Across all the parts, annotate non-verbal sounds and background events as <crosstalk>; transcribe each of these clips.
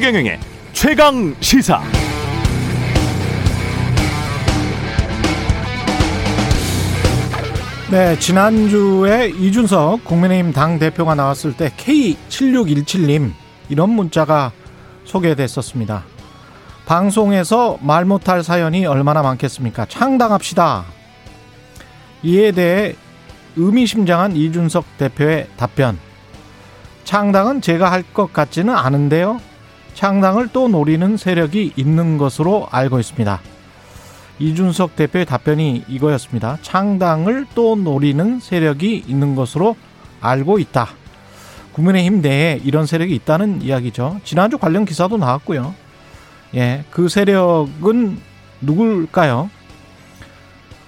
최경영의 최강 시사. 네, 지난주에 이준석 국민의힘 당 대표가 나왔을 때 K7617님 이런 문자가 소개됐었습니다. 방송에서 말 못할 사연이 얼마나 많겠습니까? 창당합시다. 이에 대해 의미심장한 이준석 대표의 답변. 창당은 제가 할 것 같지는 않은데요. 창당을 또 노리는 세력이 있는 것으로 알고 있습니다. 이준석 대표의 답변이 이거였습니다. 창당을 또 노리는 세력이 있는 것으로 알고 있다. 국민의힘 내에 이런 세력이 있다는 이야기죠. 지난주 관련 기사도 나왔고요. 예, 그 세력은 누굴까요?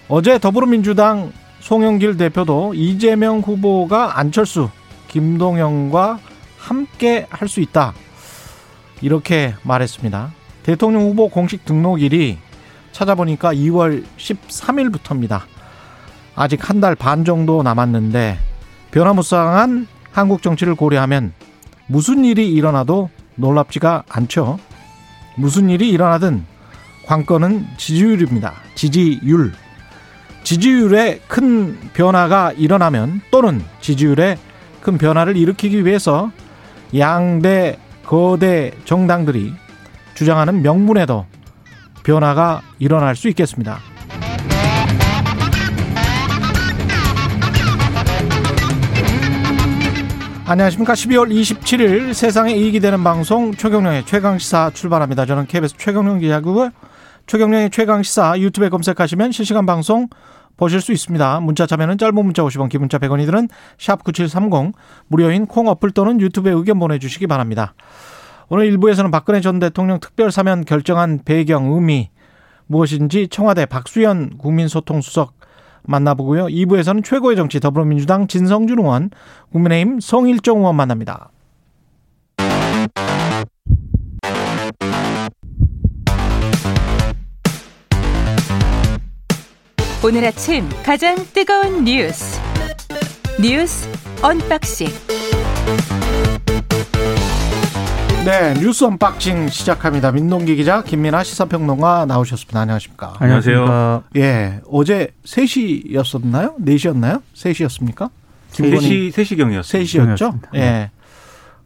어제 더불어민주당 송영길 대표도 이재명 후보가 안철수, 김동영과 함께 할 수 있다. 이렇게 말했습니다. 대통령 후보 공식 등록일이 찾아보니까 2월 13일부터입니다. 아직 한 달 반 정도 남았는데 변화무쌍한 한국 정치를 고려하면 무슨 일이 일어나도 놀랍지가 않죠. 무슨 일이 일어나든 관건은 지지율입니다. 지지율. 지지율에 큰 변화가 일어나면 또는 지지율에 큰 변화를 일으키기 위해서 양대 거대 정당들이 주장하는 명분에도 변화가 일어날 수 있겠습니다. 안녕하십니까. 12월 27일 세상에 이익이 되는 방송 최경령의 최강시사 출발합니다. 저는 KBS 최경령 기자고요. 최경령의 최강시사 유튜브에 검색하시면 실시간 방송 보실 수 있습니다. 문자 참여는 짧은 문자 50원, 기문자 100원이들은 샵9730 무료인 콩 어플 또는 유튜브에 의견 보내주시기 바랍니다. 오늘 일부에서는 박근혜 전 대통령 특별 사면 결정한 배경, 의미 무엇인지 청와대 박수현 국민소통수석 만나보고요. 2부에서는 최고의 정치 더불어민주당 진성준 의원, 국민의힘 성일정 의원 만납니다. 오늘 아침 가장 뜨거운 뉴스 뉴스 unboxing 네, 뉴스 unboxing 시작합니다. 민동기 기자, 김민아 시사평론가 나오셨습니다. 안녕하십니까? 안녕하세요. 예, 어제 3시였었나요? 4시였나요? 3시였습니까? 3시, 3시경이었어요. 3시였죠? 예.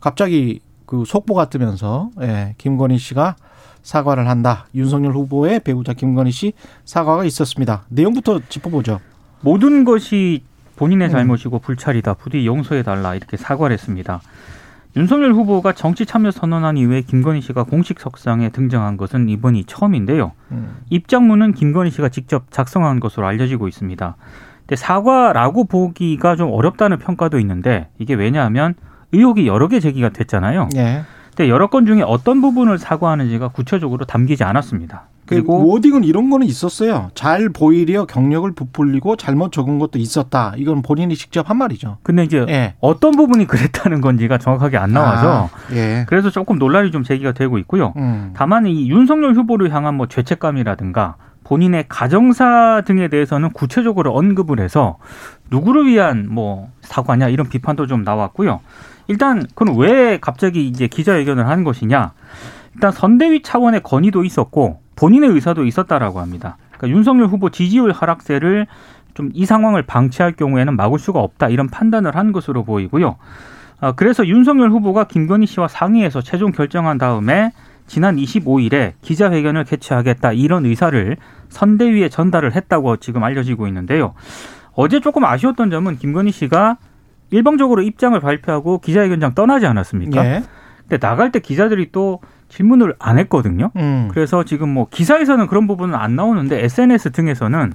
갑자기 그 속보가 뜨면서, 예, 김건희 씨가 사과를 한다. 윤석열 후보의 배우자 김건희 씨 사과가 있었습니다. 내용부터 짚어보죠. 모든 것이 본인의 잘못이고 불찰이다. 부디 용서해달라. 이렇게 사과를 했습니다. 윤석열 후보가 정치 참여 선언한 이후에 김건희 씨가 공식 석상에 등장한 것은 이번이 처음인데요. 음. 입장문은 김건희 씨가 직접 작성한 것으로 알려지고 있습니다. 근데 사과라고 보기가 좀 어렵다는 평가도 있는데 이게 왜냐하면 의혹이 여러 개 제기가 됐잖아요. 네. 근데 여러 건 중에 어떤 부분을 사과하는지가 구체적으로 담기지 않았습니다. 그리고 그 워딩은 이런 거는 있었어요. 잘 보이려 경력을 부풀리고 잘못 적은 것도 있었다. 이건 본인이 직접 한 말이죠. 근데 이제 예. 어떤 부분이 그랬다는 건지가 정확하게 안 나와서 아, 예. 그래서 조금 논란이 좀 제기가 되고 있고요. 음. 다만 이 윤석열 후보를 향한 뭐 죄책감이라든가 본인의 가정사 등에 대해서는 구체적으로 언급을 해서 누구를 위한 뭐 사과냐 이런 비판도 좀 나왔고요. 일단 그건 왜 갑자기 이제 기자회견을 한 것이냐? 일단 선대위 차원의 건의도 있었고 본인의 의사도 있었다라고 합니다. 그러니까 윤석열 후보 지지율 하락세를 좀 이 상황을 방치할 경우에는 막을 수가 없다 이런 판단을 한 것으로 보이고요. 어, 그래서 윤석열 후보가 김건희 씨와 상의해서 최종 결정한 다음에 지난 25일에 기자회견을 개최하겠다 이런 의사를 선대위에 전달을 했다고 지금 알려지고 있는데요. 어제 조금 아쉬웠던 점은 김건희 씨가 일방적으로 입장을 발표하고 기자회견장 떠나지 않았습니까? 예. 근데 나갈 때 기자들이 또 질문을 안 했거든요. 음. 그래서 지금 뭐 기사에서는 그런 부분은 안 나오는데 SNS 등에서는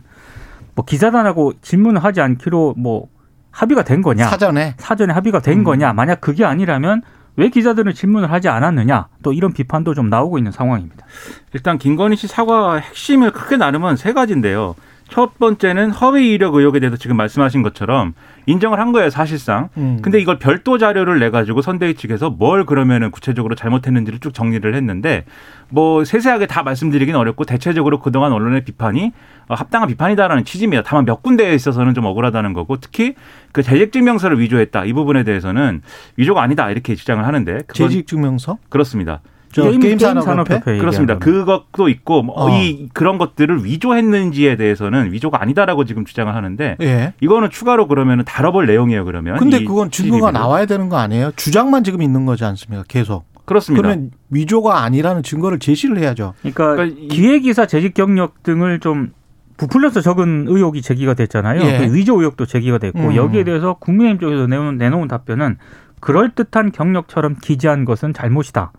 뭐 기자단하고 질문을 하지 않기로 뭐 합의가 된 거냐? 사전에 사전에 합의가 된 음. 거냐? 만약 그게 아니라면 왜 기자들은 질문을 하지 않았느냐? 또 이런 비판도 좀 나오고 있는 상황입니다. 일단 김건희 씨 사과 핵심을 크게 나누면 세 가지인데요. 첫 번째는 허위 이력 의혹에 대해서 지금 말씀하신 것처럼 인정을 한 거예요, 사실상. 음. 근데 이걸 별도 자료를 내 가지고 선대위 측에서 뭘 그러면은 구체적으로 잘못했는지를 쭉 정리를 했는데 뭐 세세하게 다 말씀드리긴 어렵고 대체적으로 그동안 언론의 비판이 어, 합당한 비판이다라는 취지입니다. 다만 몇 군데에 있어서는 좀 억울하다는 거고 특히 그 재직증명서를 위조했다 이 부분에 대해서는 위조가 아니다 이렇게 주장을 하는데 재직증명서? 그렇습니다. 저 게임, 게임 산업협회 그렇습니다. 그것도 있고 뭐 어. 이 그런 것들을 위조했는지에 대해서는 위조가 아니다라고 지금 주장을 하는데 예. 이거는 추가로 그러면 다뤄볼 내용이에요. 그러면 근데 그건 증거가 CCTV를. 나와야 되는 거 아니에요? 주장만 지금 있는 거지 않습니까? 계속. 그렇습니다. 그러면 위조가 아니라는 증거를 제시를 해야죠. 그러니까, 그러니까 기획이사 재직 경력 등을 좀 부풀려서 적은 의혹이 제기가 됐잖아요. 예. 그 위조 의혹도 제기가 됐고 음. 여기에 대해서 국민의힘 쪽에서 내놓은, 내놓은 답변은 그럴듯한 경력처럼 기재한 것은 잘못이다.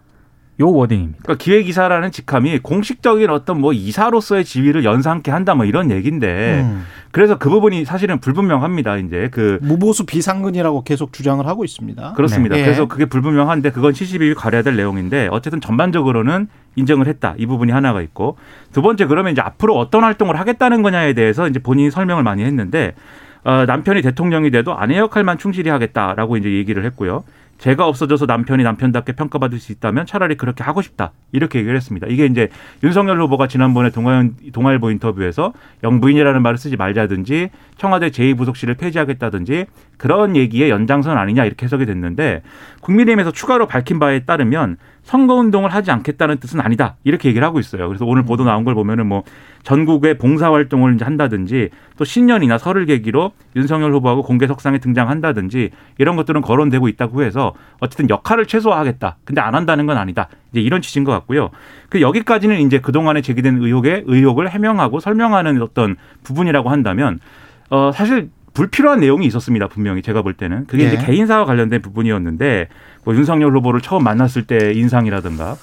요 워딩입니다. 그러니까 기획이사라는 직함이 공식적인 어떤 뭐 이사로서의 지위를 연상케 한다 뭐 이런 얘기인데 음. 그래서 그 부분이 사실은 불분명합니다. 이제 그 무보수 비상근이라고 계속 주장을 하고 있습니다. 그렇습니다. 네. 그래서 그게 불분명한데 그건 72위 가려야 될 내용인데 어쨌든 전반적으로는 인정을 했다. 이 부분이 하나가 있고 두 번째 그러면 이제 앞으로 어떤 활동을 하겠다는 거냐에 대해서 이제 본인이 설명을 많이 했는데 어, 남편이 대통령이 돼도 아내 역할만 충실히 하겠다라고 이제 얘기를 했고요. 제가 없어져서 남편이 남편답게 평가받을 수 있다면 차라리 그렇게 하고 싶다. 이렇게 얘기를 했습니다. 이게 이제 윤석열 후보가 지난번에 동아일보 인터뷰에서 영부인이라는 말을 쓰지 말자든지 청와대 제2부속실을 폐지하겠다든지 그런 얘기의 연장선 아니냐 이렇게 해석이 됐는데 국민의힘에서 추가로 밝힌 바에 따르면 선거운동을 하지 않겠다는 뜻은 아니다. 이렇게 얘기를 하고 있어요. 그래서 오늘 보도 나온 걸 보면은 뭐 전국의 봉사활동을 이제 한다든지 또 신년이나 설을 계기로 윤석열 후보하고 공개 석상에 등장한다든지 이런 것들은 거론되고 있다고 해서 어쨌든 역할을 최소화하겠다. 근데 안 한다는 건 아니다. 이제 이런 취지인 것 같고요. 그 여기까지는 이제 그동안에 제기된 의혹의 의혹을 해명하고 설명하는 어떤 부분이라고 한다면 어 사실 불필요한 내용이 있었습니다. 분명히 제가 볼 때는 그게 네. 이제 개인사와 관련된 부분이었는데 뭐 윤석열 후보를 처음 만났을 때 인상이라든가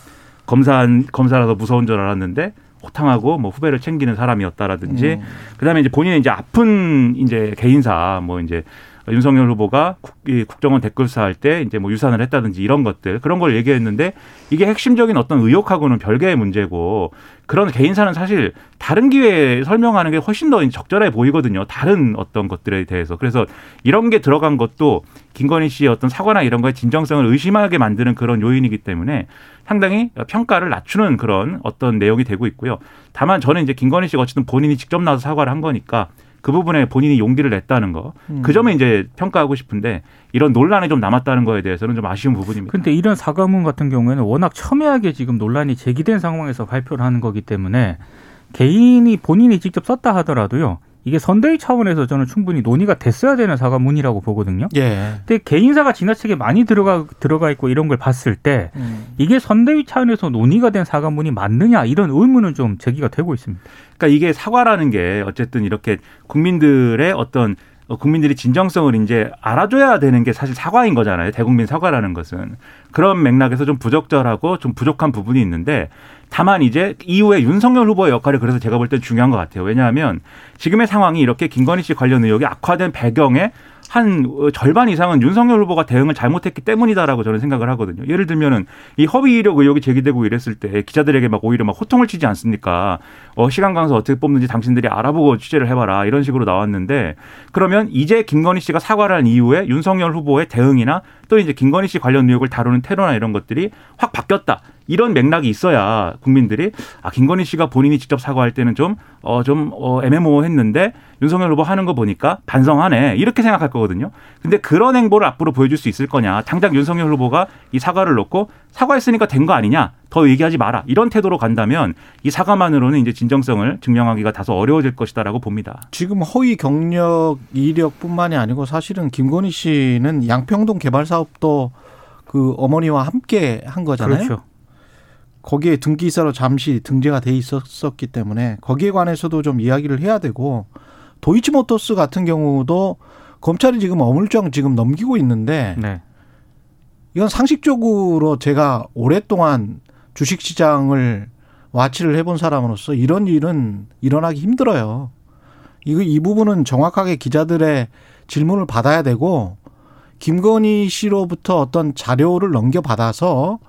검사 검사라서 무서운 줄 알았는데 호탕하고 뭐 후배를 챙기는 사람이었다라든지 음. 그다음에 이제 본인의 이제 아픈 이제 개인사 뭐 이제 윤석열 후보가 국, 정원 댓글사 할 때 이제 뭐 유산을 했다든지 이런 것들 그런 걸 얘기했는데 이게 핵심적인 어떤 의혹하고는 별개의 문제고 그런 개인사는 사실 다른 기회에 설명하는 게 훨씬 더 적절해 보이거든요. 다른 어떤 것들에 대해서. 그래서 이런 게 들어간 것도 김건희 씨의 어떤 사과나 이런 거에 진정성을 의심하게 만드는 그런 요인이기 때문에 상당히 평가를 낮추는 그런 어떤 내용이 되고 있고요. 다만 저는 이제 김건희 씨가 어쨌든 본인이 직접 나와서 사과를 한 거니까 그 부분에 본인이 용기를 냈다는 거. 음. 그 점에 이제 평가하고 싶은데 이런 논란이 좀 남았다는 거에 대해서는 좀 아쉬운 부분입니다. 그런데 이런 사과문 같은 경우에는 워낙 첨예하게 지금 논란이 제기된 상황에서 발표를 하는 거기 때문에 개인이 본인이 직접 썼다 하더라도요. 이게 선대위 차원에서 저는 충분히 논의가 됐어야 되는 사과문이라고 보거든요. 예. 근데 개인사가 지나치게 많이 들어가 들어가 있고 이런 걸 봤을 때 음. 이게 선대위 차원에서 논의가 된 사과문이 맞느냐 이런 의문은 좀 제기가 되고 있습니다. 그러니까 이게 사과라는 게 어쨌든 이렇게 국민들의 어떤 국민들이 진정성을 이제 알아줘야 되는 게 사실 사과인 거잖아요. 대국민 사과라는 것은. 그런 맥락에서 좀 부적절하고 좀 부족한 부분이 있는데 다만 이제 이후에 윤석열 후보의 역할이 그래서 제가 볼 때 중요한 것 같아요. 왜냐하면 지금의 상황이 이렇게 김건희 씨 관련 의혹이 악화된 배경에 한 절반 이상은 윤석열 후보가 대응을 잘못했기 때문이다라고 저는 생각을 하거든요. 예를 들면은 이 허위 이력 의혹이 제기되고 이랬을 때 기자들에게 막 오히려 막 호통을 치지 않습니까? 어, 시간 강사 어떻게 뽑는지 당신들이 알아보고 취재를 해봐라 이런 식으로 나왔는데 그러면 이제 김건희 씨가 사과를 한 이후에 윤석열 후보의 대응이나 또 이제 김건희 씨 관련 의혹을 다루는 테러나 이런 것들이 확 바뀌었다. 이런 맥락이 있어야 국민들이 아 김건희 씨가 본인이 직접 사과할 때는 좀 어 좀 어, 애매모호했는데 윤석열 후보 하는 거 보니까 반성하네 이렇게 생각할 거거든요. 근데 그런 행보를 앞으로 보여줄 수 있을 거냐? 당장 윤석열 후보가 이 사과를 놓고 사과했으니까 된 거 아니냐? 더 얘기하지 마라 이런 태도로 간다면 이 사과만으로는 이제 진정성을 증명하기가 다소 어려워질 것이다라고 봅니다. 지금 허위 경력 이력뿐만이 아니고 사실은 김건희 씨는 양평동 개발 사업도 그 어머니와 함께 한 거잖아요. 그렇죠. 거기에 등기사로 잠시 등재가 돼 있었기 때문에 거기에 관해서도 좀 이야기를 해야 되고 도이치모터스 같은 경우도 검찰이 지금 어물쩡 지금 넘기고 있는데 네. 이건 상식적으로 제가 오랫동안 주식시장을 와치를 해본 사람으로서 이런 일은 일어나기 힘들어요. 이거 이 부분은 정확하게 기자들의 질문을 받아야 되고 김건희 씨로부터 어떤 자료를 넘겨받아서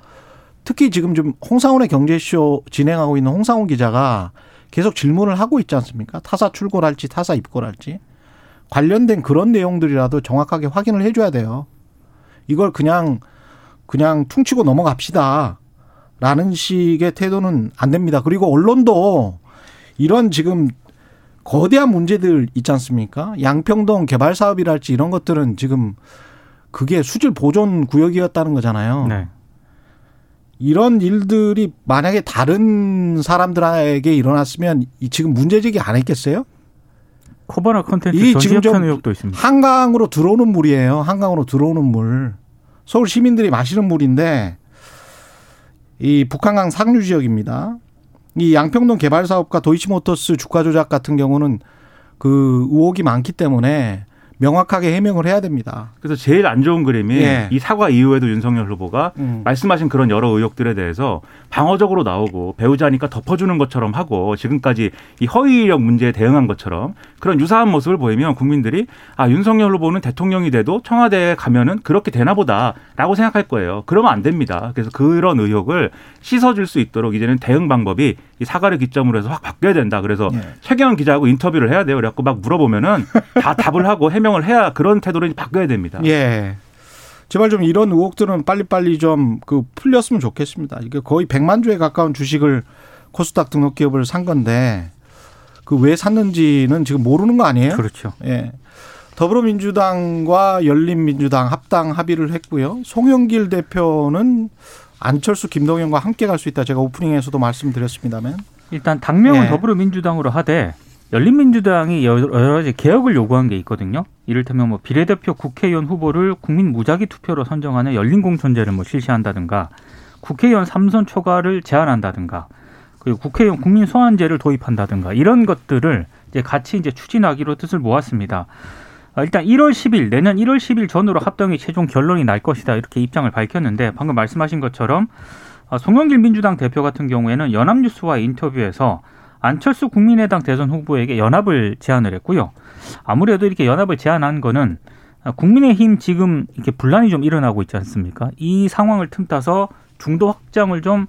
특히 지금 좀 홍상훈의 경제쇼 진행하고 있는 홍상훈 기자가 계속 질문을 하고 있지 않습니까? 타사 출고할지 타사 입고할지 관련된 그런 내용들이라도 정확하게 확인을 해줘야 돼요. 이걸 그냥 그냥 퉁치고 넘어갑시다. 라는 식의 태도는 안 됩니다. 그리고 언론도 이런 지금 거대한 문제들 있지 않습니까? 양평동 개발 사업이랄지 이런 것들은 지금 그게 수질 보존 구역이었다는 거잖아요. 네. 이런 일들이 만약에 다른 사람들에게 일어났으면 지금 문제 제기 안 했겠어요? 코바나 컨텐츠 전지협찬 의혹도 있습니다. 한강으로 들어오는 물이에요. 한강으로 들어오는 물. 서울 시민들이 마시는 물인데 이 북한강 상류 지역입니다. 이 양평동 개발 사업과 도이치모터스 주가 조작 같은 경우는 그 의혹이 많기 때문에 명확하게 해명을 해야 됩니다. 그래서 제일 안 좋은 그림이 예. 이 사과 이후에도 윤석열 후보가 음. 말씀하신 그런 여러 의혹들에 대해서 방어적으로 나오고 배우자니까 덮어주는 것처럼 하고 지금까지 이 허위 이력 문제에 대응한 것처럼 그런 유사한 모습을 보이면 국민들이 아 윤석열 후보는 대통령이 돼도 청와대에 가면은 그렇게 되나 보다라고 생각할 거예요. 그러면 안 됩니다. 그래서 그런 의혹을 씻어줄 수 있도록 이제는 대응 방법이 이 사과를 기점으로 해서 확 바뀌어야 된다. 그래서 예. 최경영 기자하고 인터뷰를 해야 돼요. 그래갖고 막 물어보면은 다 답을 하고 해명을 해야 그런 태도를 바뀌어야 됩니다. 예. 제발 좀 이런 의혹들은 빨리빨리 좀 그 풀렸으면 좋겠습니다. 이게 거의 100만 주에 가까운 주식을 코스닥 등록 기업을 산 건데 그 왜 샀는지는 지금 모르는 거 아니에요? 그렇죠. 예. 더불어민주당과 열린민주당 합당 합의를 했고요. 송영길 대표는 안철수 김동연과 함께 갈 수 있다. 제가 오프닝에서도 말씀드렸습니다만 일단 당명은 네. 더불어민주당으로 하되 열린민주당이 여러 가지 개혁을 요구한 게 있거든요. 이를테면 뭐 비례대표 국회의원 후보를 국민 무작위 투표로 선정하는 열린공천제를 뭐 실시한다든가 국회의원 삼선 초과를 제한한다든가 그리고 국회의원 국민 소환제를 도입한다든가 이런 것들을 이제 같이 이제 추진하기로 뜻을 모았습니다. 아, 일단 1월 10일 내년 1월 10일 전후로 합동의 최종 결론이 날 것이다 이렇게 입장을 밝혔는데 방금 말씀하신 것처럼 아, 송영길 민주당 대표 같은 경우에는 연합뉴스와 인터뷰에서 안철수 국민의당 대선 후보에게 연합을 제안을 했고요. 아무래도 이렇게 연합을 제안한 거는 국민의힘 지금 이렇게 분란이 좀 일어나고 있지 않습니까? 이 상황을 틈타서 중도 확장을 좀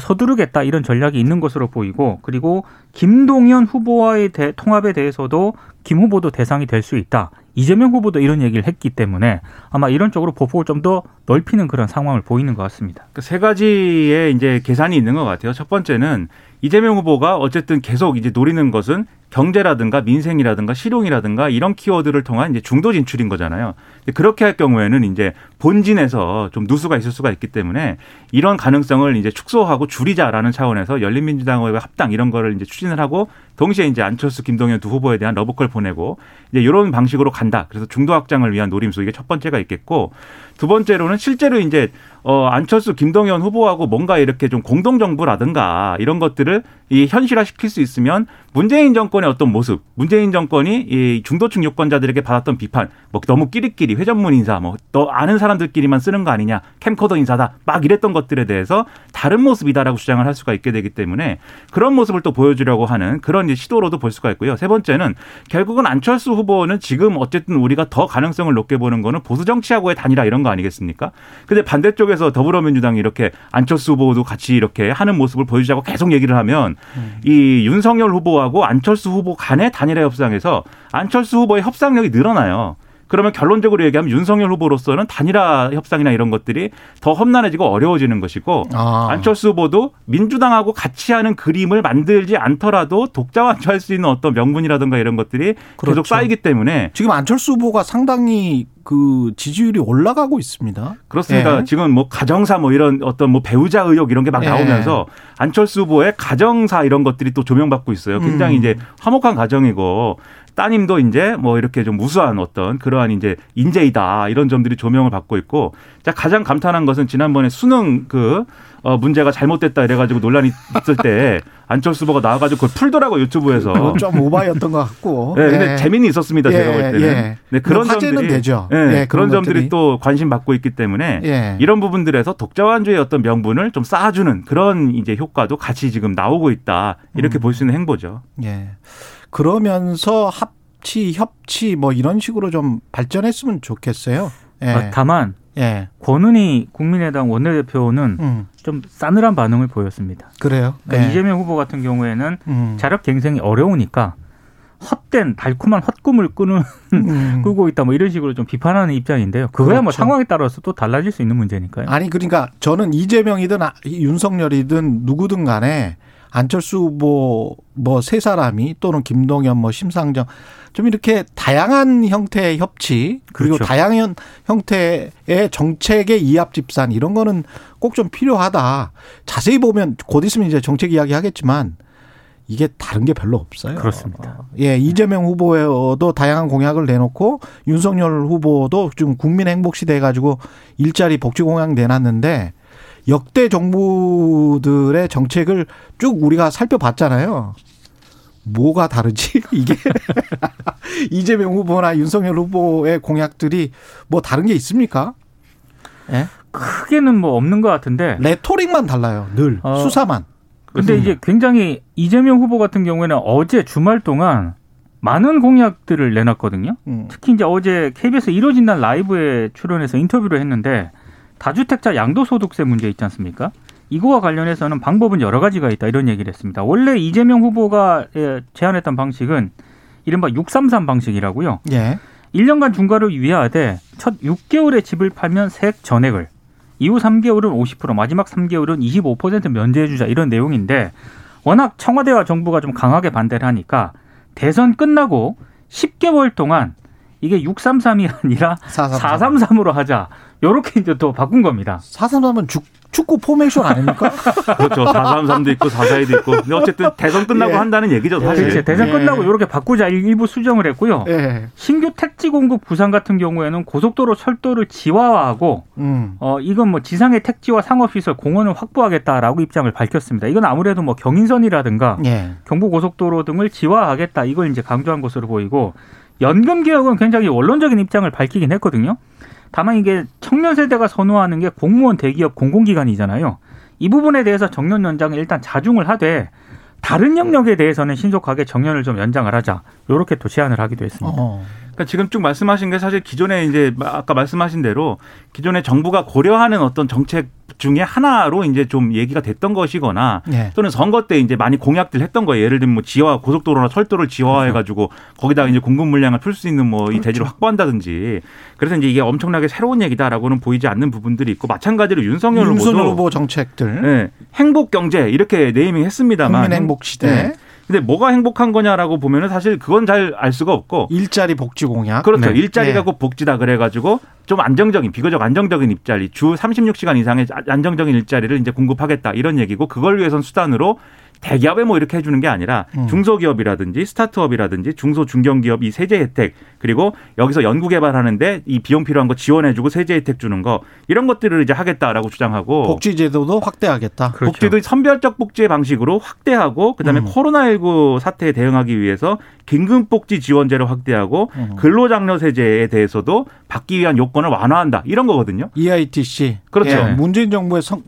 서두르겠다 이런 전략이 있는 것으로 보이고 그리고 김동연 후보와의 대, 통합에 대해서도 김 후보도 대상이 될 수 있다. 이재명 후보도 이런 얘기를 했기 때문에 아마 이런 쪽으로 보폭을 좀 더 넓히는 그런 상황을 보이는 것 같습니다. 그 세 가지의 이제 계산이 있는 것 같아요. 첫 번째는 이재명 후보가 어쨌든 계속 이제 노리는 것은 경제라든가 민생이라든가 실용이라든가 이런 키워드를 통한 이제 중도 진출인 거잖아요. 그렇게 할 경우에는 이제 본진에서 좀 누수가 있을 수가 있기 때문에 이런 가능성을 이제 축소하고 줄이자라는 차원에서 열린민주당과의 합당 이런 거를 이제 추진 을 하고 동시에 이제 안철수, 김동연 두 후보에 대한 러브콜 보내고 이제 이런 방식으로 간다. 그래서 중도 확장을 위한 노림수 이게 첫 번째가 있겠고 두 번째로는 실제로 이제 어 안철수, 김동연 후보하고 뭔가 이렇게 좀 공동 정부라든가 이런 것들을 이 현실화 시킬 수 있으면 문재인 정권의 어떤 모습, 문재인 정권이 이 중도층 유권자들에게 받았던 비판, 뭐 너무 끼리끼리 회전문 인사, 뭐또 아는 사람들끼리만 쓰는 거 아니냐, 캠코더 인사다, 막 이랬던 것들에 대해서 다른 모습이다라고 주장을 할 수가 있게 되기 때문에 그런 모습을 또 보여주려고 하는 그런 시도로도 볼 수가 있고요. 세 번째는 결국은 안철수 후보는 지금 어쨌든 우리가 더 가능성을 높게 보는 거는 보수 정치하고의 단일화 이런 거 아니겠습니까? 근데 반대쪽에서 더불어민주당이 이렇게 안철수 후보도 같이 이렇게 하는 모습을 보여주자고 계속 얘기를 하면 음. 이 윤석열 후보하고 안철수 후보 간의 단일화 협상에서 안철수 후보의 협상력이 늘어나요. 그러면 결론적으로 얘기하면 윤석열 후보로서는 단일화 협상이나 이런 것들이 더 험난해지고 어려워지는 것이고 아. 안철수 후보도 민주당하고 같이 하는 그림을 만들지 않더라도 독자 완주할 수 있는 어떤 명분이라든가 이런 것들이 그렇죠. 계속 쌓이기 때문에 지금 안철수 후보가 상당히 그 지지율이 올라가고 있습니다. 그렇습니다. 예. 지금 뭐 가정사 뭐 이런 어떤 뭐 배우자 의혹 이런 게막 예. 나오면서 안철수 후보의 가정사 이런 것들이 또 조명받고 있어요. 굉장히 음. 이제 화목한 가정이고 따님도 이제 뭐 이렇게 좀 무수한 어떤 그러한 이제 인재이다 이런 점들이 조명을 받고 있고 자 가장 감탄한 것은 지난번에 수능 그 어, 문제가 잘못됐다 이래가지고 논란이 있을 때 <laughs> 안철수 후보가 나와가지고 그걸 풀더라고 유튜브에서 좀 오바였던 것 같고. 네, 근데 예. 재미는 있었습니다 제가 볼 예, 때는. 예. 네, 그런 점들이 되죠. 네, 예, 그런, 그런 점들이 또 관심 받고 있기 때문에 예. 이런 부분들에서 독자완주의 어떤 명분을 좀 쌓아주는 그런 이제 효과도 같이 지금 나오고 있다 이렇게 음. 볼수 있는 행보죠. 예. 그러면서 합치, 협치 뭐 이런 식으로 좀 발전했으면 좋겠어요. 예. 아, 다만 예. 권은희 국민의당 원내대표는 음. 좀 싸늘한 반응을 보였습니다. 그래요? 그러니까 예. 이재명 후보 같은 경우에는 음. 자력 갱생이 어려우니까 헛된 달콤한 헛꿈을 꾸는 음. <laughs> 꾸고 있다 뭐 이런 식으로 좀 비판하는 입장인데요. 그거야 뭐 그렇죠. 뭐 상황에 따라서 또 달라질 수 있는 문제니까요. 아니 그러니까 저는 이재명이든 윤석열이든 누구든 간에 안철수 후보 뭐 세 사람이 또는 김동연 뭐 심상정 좀 이렇게 다양한 형태의 협치 그리고 그렇죠. 다양한 형태의 정책의 이합 집산 이런 거는 꼭 좀 필요하다. 자세히 보면 곧 있으면 이제 정책 이야기 하겠지만 이게 다른 게 별로 없어요. 그렇습니다. 예, 이재명 후보도 다양한 공약을 내놓고 윤석열 후보도 지금 국민 행복 시대 가지고 일자리 복지 공약 내놨는데 역대 정부들의 정책을 쭉 우리가 살펴봤잖아요. 뭐가 다르지? <laughs> 이게 <laughs> 이재명 후보나 윤석열 후보의 공약들이 뭐 다른 게 있습니까? 예? 크게는 뭐 없는 것 같은데 레토릭만 달라요. 늘 어, 수사만. 근데 음. 이제 굉장히 이재명 후보 같은 경우에는 어제 주말 동안 많은 공약들을 내놨거든요. 음. 특히 이제 어제 KBS 이뤄진 날 라이브에 출연해서 인터뷰를 했는데 다주택자 양도소득세 문제 있지 않습니까? 이거와 관련해서는 방법은 여러 가지가 있다 이런 얘기를 했습니다. 원래 이재명 후보가 예, 제안했던 방식은 이른바 633 방식이라고요. 예. 1년간 중과를 유예하되 첫 6개월의 집을 팔면 세액 전액을 이후 3개월은 50% 마지막 3개월은 25% 면제해주자 이런 내용인데 워낙 청와대와 정부가 좀 강하게 반대를 하니까 대선 끝나고 10개월 동안 이게 633이 아니라 433. 433 으로 하자. 요렇게 이제 또 바꾼 겁니다. 433은 죽, 축구 포메이션 아닙니까? <laughs> 그렇죠. 433도 있고 442도 있고. 근데 어쨌든 대선 끝나고 예. 한다는 얘기죠, 사실. 그렇지. 대선 예. 끝나고 이렇게 바꾸자 일부 수정을 했고요. 예. 신규 택지 공급 부분 같은 경우에는 고속도로 철도를 지하화하고 음. 어 이건 뭐 지상의 택지와 상업 시설 공원을 확보하겠다라고 입장을 밝혔습니다. 이건 아무래도 뭐 경인선이라든가 예. 경부 고속도로 등을 지하화하겠다 이걸 이제 강조한 것으로 보이고 연금 개혁은 굉장히 원론적인 입장을 밝히긴 했거든요. 다만 이게 청년 세대가 선호하는 게 공무원 대기업 공공기관이잖아요. 이 부분에 대해서 정년 연장을 일단 자중을 하되 다른 영역에 대해서는 신속하게 정년을 좀 연장을 하자. 요렇게 또 제안을 하기도 했습니다. 어. 그러니까 지금 쭉 말씀하신 게 사실 기존에 이제 아까 말씀하신 대로 기존에 정부가 고려하는 어떤 정책 중에 하나로 이제 좀 얘기가 됐던 것이거나 네. 또는 선거 때 이제 많이 공약들 했던 거예요. 예를 들면 뭐 지화 고속도로나 철도를 지화해 가지고 그렇죠. 거기다가 이제 공급 물량을 풀 수 있는 뭐이 그렇죠. 대지를 확보한다든지 그래서 이제 이게 엄청나게 새로운 얘기다라고는 보이지 않는 부분들이 있고 마찬가지로 윤석열, 윤석열 후보 정책들 네. 행복 경제 이렇게 네이밍 했습니다만 국민 행복 시대 네. 근데 뭐가 행복한 거냐라고 보면은 사실 그건 잘 알 수가 없고 일자리 복지 공약 그렇죠. 네. 일자리가 네. 꼭 복지다 그래가지고 좀 안정적인 비교적 안정적인 일자리 주 36시간 이상의 안정적인 일자리를 이제 공급하겠다 이런 얘기고 그걸 위해선 수단으로 대기업에 뭐 이렇게 해주는 게 아니라 음. 중소기업이라든지 스타트업이라든지 중소 중견기업 이 세제 혜택 그리고 여기서 연구 개발하는데 이 비용 필요한 거 지원해주고 세제 혜택 주는 거 이런 것들을 이제 하겠다라고 주장하고 복지제도도 확대하겠다. 그렇죠. 복지도 선별적 복지의 방식으로 확대하고 그다음에 음. 코로나19 사태에 대응하기 위해서 긴급복지 지원제를 확대하고 음. 근로장려세제에 대해서도 받기 위한 요건을 완화한다 이런 거거든요. EITC 그렇죠. 예. 문재인 정부의 성,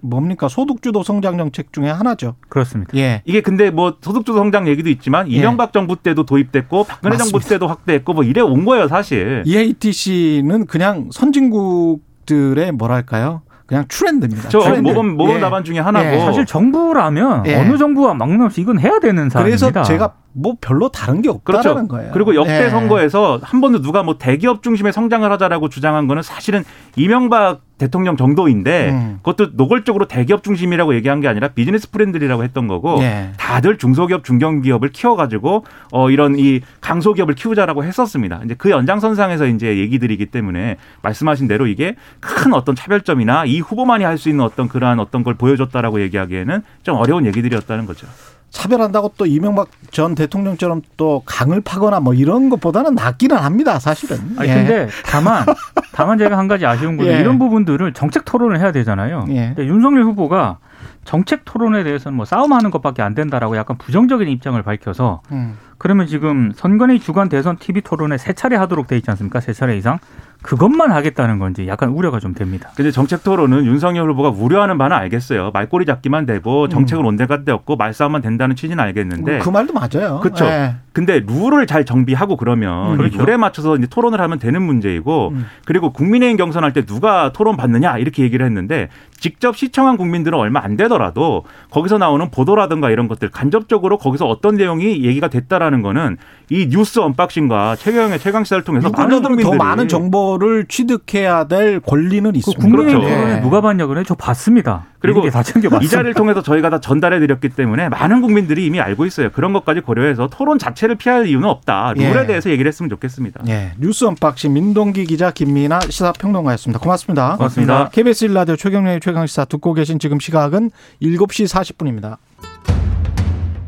뭡니까 소득주도 성장 정책 중에 하나죠. 그렇습니다. 예. 이게 근데 뭐 소득주도 성장 얘기도 있지만 예. 이명박 정부 때도 도입됐고 박근혜 맞습니다. 정부 때도 확대했고 뭐 이래 온 거예요 사실. EITC는 그냥 선진국들의 뭐랄까요? 그냥 트렌드입니다. 저 트렌드. 모범 모범 예. 답안 중에 하나고 예. 사실 정부라면 예. 어느 정부와 막론없이 이건 해야 되는 사안입니다. 그래서 제가 뭐 별로 다른 게 없다라는 그렇죠. 거예요. 그리고 역대 네. 선거에서 한 번도 누가 뭐 대기업 중심의 성장을 하자라고 주장한 거는 사실은 이명박 대통령 정도인데 음. 그것도 노골적으로 대기업 중심이라고 얘기한 게 아니라 business friendly라고 했던 거고 네. 다들 중소기업 중견기업을 키워가지고 어 이런 이 강소기업을 키우자라고 했었습니다. 이제 그 연장선상에서 이제 얘기들이기 때문에 말씀하신 대로 이게 큰 어떤 차별점이나 이 후보만이 할 수 있는 어떤 그러한 어떤 걸 보여줬다라고 얘기하기에는 좀 어려운 얘기들이었다는 거죠. 차별한다고 또 이명박 전 대통령처럼 또 강을 파거나 뭐 이런 것보다는 낫기는 합니다, 사실은. 아니, 예. 근데 다만, <laughs> 다만 제가 한 가지 아쉬운 건 예. 이런 부분들을 정책 토론을 해야 되잖아요. 예. 윤석열 후보가 정책 토론에 대해서는 뭐 싸움하는 것밖에 안 된다라고 약간 부정적인 입장을 밝혀서 음. 그러면 지금 선관위 주간 대선 TV 토론에 세 차례 하도록 돼 있지 않습니까? 세 차례 이상. 그것만 하겠다는 건지 약간 우려가 좀 됩니다. 근데 정책 토론은 윤석열 후보가 우려하는 바는 알겠어요. 말꼬리 잡기만 되고 정책을 음. 온데간데 없고 말싸움만 된다는 취지는 알겠는데 그 말도 맞아요. 그렇죠. 네. 근데 룰을 잘 정비하고 그러면 음, 그렇죠. 룰에 맞춰서 이제 토론을 하면 되는 문제이고 음. 그리고 국민의힘 경선할 때 누가 토론 받느냐 이렇게 얘기를 했는데 직접 시청한 국민들은 얼마 안 되더라도 거기서 나오는 보도라든가 이런 것들 간접적으로 거기서 어떤 내용이 얘기가 됐다라는 거는 이 뉴스 unboxing과 최경영의 최강 시사를 통해서 많은 국민들이 더 많은 정보를 취득해야 될 권리는 그 있습니다. 국민의 그렇죠. 토론에 누가 봤냐 그래? 저 봤습니다. 그리고 다 챙겨봤습니다. 이 자리를 통해서 저희가 다 전달해 드렸기 때문에 많은 국민들이 이미 알고 있어요. 그런 것까지 고려해서 토론 자체를 피할 이유는 없다. 룰에 예. 대해서 얘기를 했으면 좋겠습니다. 예. 뉴스 unboxing 민동기 기자 김민아 시사평론가였습니다. 고맙습니다. 고맙습니다. KBS 일라디오 최경영의 최강시사 듣고 계신 지금 시각은 7시 40분입니다.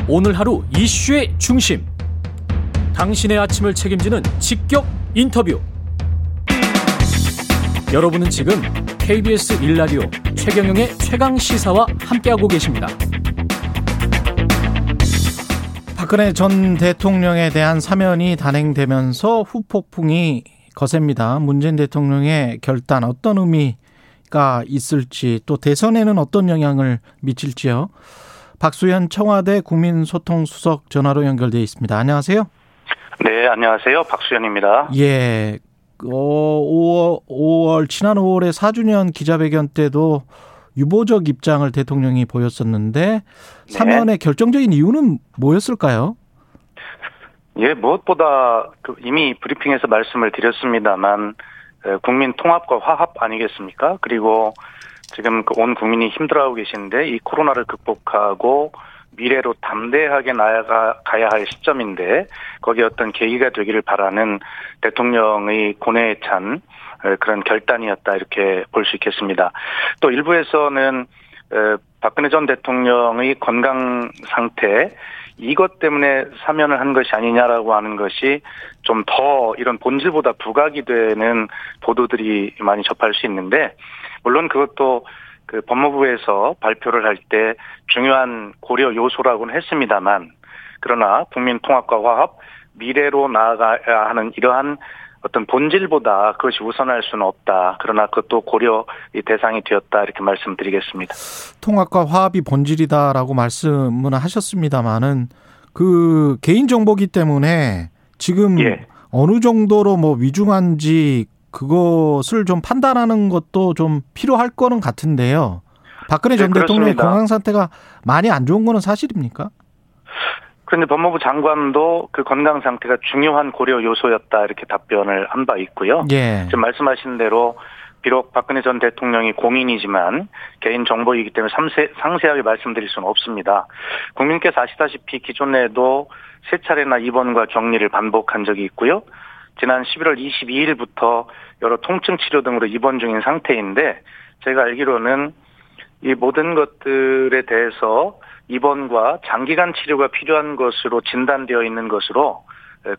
오늘 하루 이슈의 중심. 당신의 아침을 책임지는 직격 인터뷰. 여러분은 지금 KBS 일라디오 최경영의 최강 시사와 함께하고 계십니다. 박근혜 전 대통령에 대한 사면이 단행되면서 후폭풍이 거셉니다. 문재인 대통령의 결단 어떤 의미 가 있을지 또 대선에는 어떤 영향을 미칠지요. 박수현 청와대 국민소통수석 전화로 연결돼 있습니다. 안녕하세요. 네, 안녕하세요. 박수현입니다. 예. 어, 5월, 5월, 지난 5월에 4주년 기자회견 때도 유보적 입장을 대통령이 보였었는데 네. 사면의 결정적인 이유는 뭐였을까요? 예, 무엇보다 그 이미 브리핑에서 말씀을 드렸습니다만 국민 통합과 화합 아니겠습니까? 그리고 지금 그온 국민이 힘들어하고 계신데 이 코로나를 극복하고 미래로 담대하게 나아가야 할 시점인데 거기에 어떤 계기가 되기를 바라는 대통령의 고뇌에 찬 그런 결단이었다 이렇게 볼 수 있겠습니다. 또 일부에서는 박근혜 전 대통령의 건강 상태 이것 때문에 사면을 한 것이 아니냐라고 하는 것이 좀 더 이런 본질보다 부각이 되는 보도들이 많이 접할 수 있는데 물론 그것도 그 법무부에서 발표를 할 때 중요한 고려 요소라고는 했습니다만 그러나 국민 통합과 화합 미래로 나아가야 하는 이러한 어떤 본질보다 그것이 우선할 수는 없다. 그러나 그것도 고려 대상이 되었다 이렇게 말씀드리겠습니다. 통합과 화합이 본질이다라고 말씀은 하셨습니다만은 그 개인 정보기 때문에 지금 예. 어느 정도로 뭐 위중한지 그것을 좀 판단하는 것도 좀 필요할 거는 같은데요. 박근혜 전 네, 대통령의 건강 상태가 많이 안 좋은 거는 사실입니까? 그런데 법무부 장관도 그 건강 상태가 중요한 고려 요소였다 이렇게 답변을 한 바 있고요. 예. 지금 말씀하신 대로 비록 박근혜 전 대통령이 공인이지만 개인 정보이기 때문에 상세, 상세하게 말씀드릴 수는 없습니다. 국민께서 아시다시피 기존에도 세 차례나 입원과 격리를 반복한 적이 있고요. 지난 11월 22일부터 여러 통증 치료 등으로 입원 중인 상태인데 제가 알기로는 이 모든 것들에 대해서 입원과 장기간 치료가 필요한 것으로 진단되어 있는 것으로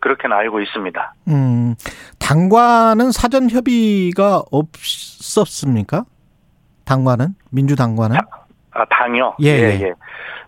그렇게는 알고 있습니다. 음, 당과는 사전 협의가 없었습니까? 당과는 민주당과는? 아, 당요. 예, 예, 예.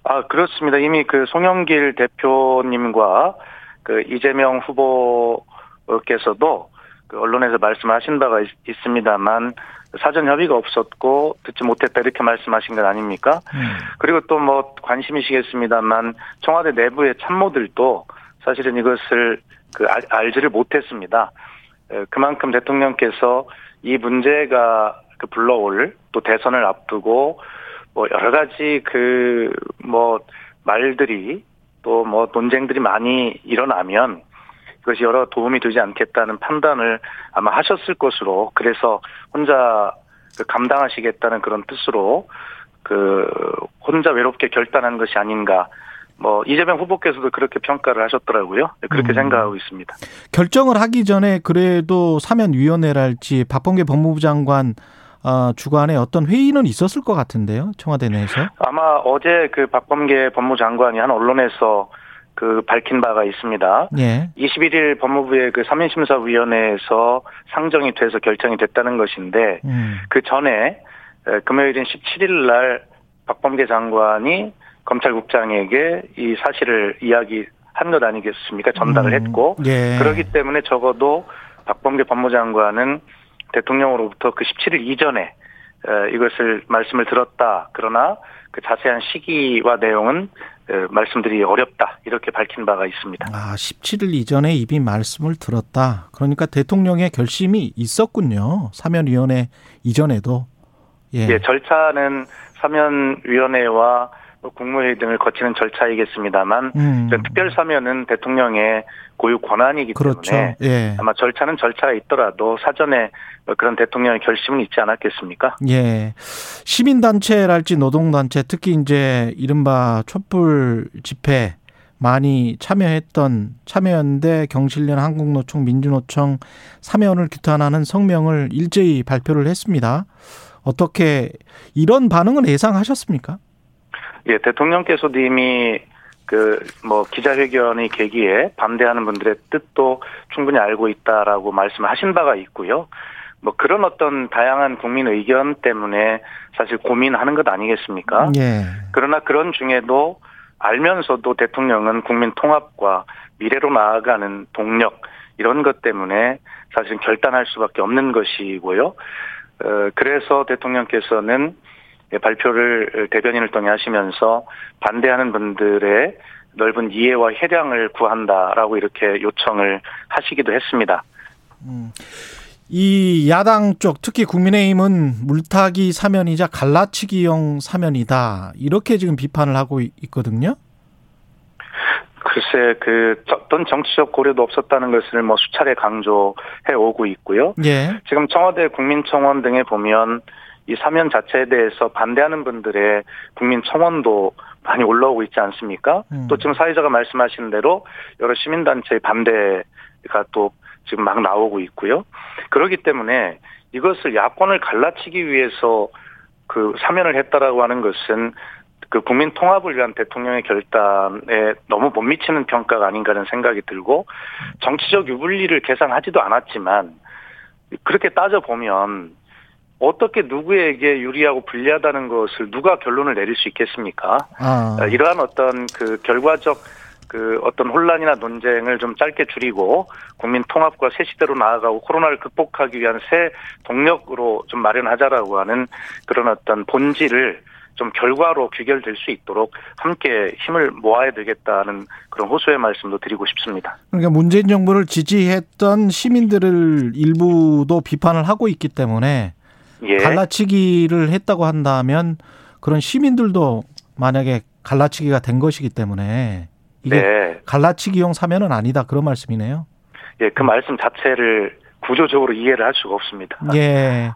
아 그렇습니다. 이미 그 송영길 대표님과 그 이재명 후보께서도 그 언론에서 말씀하신 바가 있, 습니다만 사전 협의가 없었고 듣지 못했다 이렇게 말씀하신 것 아닙니까? 음. 그리고 또 뭐 관심이시겠습니다만 청와대 내부의 참모들도 사실은 이것을 그 알, 알지를 못했습니다. 그만큼 대통령께서 이 문제가 그 불러올 또 대선을 앞두고 뭐 여러 가지 그 뭐 말들이 또 뭐 논쟁들이 많이 일어나면 그것이 여러 도움이 되지 않겠다는 판단을 아마 하셨을 것으로 그래서 혼자 그 감당하시겠다는 그런 뜻으로 그 혼자 외롭게 결단한 것이 아닌가. 뭐 이재명 후보께서도 그렇게 평가를 하셨더라고요. 네, 그렇게 음. 생각하고 있습니다. 결정을 하기 전에 그래도 사면위원회랄지 박범계 법무부 장관 어, 주관에 어떤 회의는 있었을 것 같은데요, 청와대 내에서? 아마 어제 그 박범계 법무장관이 한 언론에서 그 밝힌 바가 있습니다. 예. 21일 법무부의 그 3인 심사위원회에서 상정이 돼서 결정이 됐다는 것인데 음. 그 전에 금요일인 17일 날 박범계 장관이 검찰국장에게 이 사실을 이야기한 것 아니겠습니까? 전달을 음. 했고 예. 그렇기 때문에 적어도 박범계 법무장관은 대통령으로부터 그 17일 이전에 이것을 말씀을 들었다. 그러나 그 자세한 시기와 내용은 말씀드리기 어렵다 이렇게 밝힌 바가 있습니다. 아 17일 이전에 이미 말씀을 들었다. 그러니까 대통령의 결심이 있었군요. 사면위원회 이전에도 예. 예, 절차는 사면위원회와 국무회의 등을 거치는 절차이겠습니다만 음. 특별 사면은 대통령의 고유 권한이기 그렇죠. 때문에 예. 아마 절차는 절차가 있더라도 사전에 그런 대통령의 결심은 있지 않았겠습니까? 예. 시민단체랄지 노동단체 특히 이제 이른바 촛불 집회 많이 참여했던 참여연대, 경실련, 한국노총, 민주노총, 참여원을 규탄하는 성명을 일제히 발표를 했습니다. 어떻게 이런 반응을 예상하셨습니까? 예, 대통령께서도 이미 그 뭐 기자회견의 계기에 반대하는 분들의 뜻도 충분히 알고 있다라고 말씀하신 바가 있고요. 뭐 그런 어떤 다양한 국민 의견 때문에 사실 고민하는 것 아니겠습니까? 예. 그러나 그런 중에도 알면서도 대통령은 국민 통합과 미래로 나아가는 동력 이런 것 때문에 사실 결단할 수밖에 없는 것이고요. 어, 그래서 대통령께서는 발표를 대변인을 통해 하시면서 반대하는 분들의 넓은 이해와 해량을 구한다라고 이렇게 요청을 하시기도 했습니다. 음. 이 야당 쪽 특히 국민의힘은 물타기 사면이자 갈라치기용 사면이다 이렇게 지금 비판을 하고 있거든요. 글쎄 그 어떤 정치적 고려도 없었다는 것을 뭐 수차례 강조해 오고 있고요. 예. 지금 청와대 국민청원 등에 보면 이 사면 자체에 대해서 반대하는 분들의 국민 청원도 많이 올라오고 있지 않습니까? 음. 또 지금 사회자가 말씀하신 대로 여러 시민단체의 반대가 또 지금 막 나오고 있고요. 그렇기 때문에 이것을 야권을 갈라치기 위해서 그 사면을 했다라고 하는 것은 그 국민 통합을 위한 대통령의 결단에 너무 못 미치는 평가가 아닌가라는 생각이 들고 정치적 유불리를 계산하지도 않았지만 그렇게 따져 보면 어떻게 누구에게 유리하고 불리하다는 것을 누가 결론을 내릴 수 있겠습니까? 아. 이러한 어떤 그 결과적 그 어떤 혼란이나 논쟁을 좀 짧게 줄이고 국민 통합과 새 시대로 나아가고 코로나를 극복하기 위한 새 동력으로 좀 마련하자라고 하는 그런 어떤 본질을 좀 결과로 귀결될 수 있도록 함께 힘을 모아야 되겠다는 그런 호소의 말씀도 드리고 싶습니다. 그러니까 문재인 정부를 지지했던 시민들을 일부도 비판을 하고 있기 때문에 예. 갈라치기를 했다고 한다면 그런 시민들도 만약에 갈라치기가 된 것이기 때문에 이게 네. 갈라치기용 사면은 아니다 그런 말씀이네요. 예, 그 말씀 자체를 구조적으로 이해를 할 수가 없습니다. 예.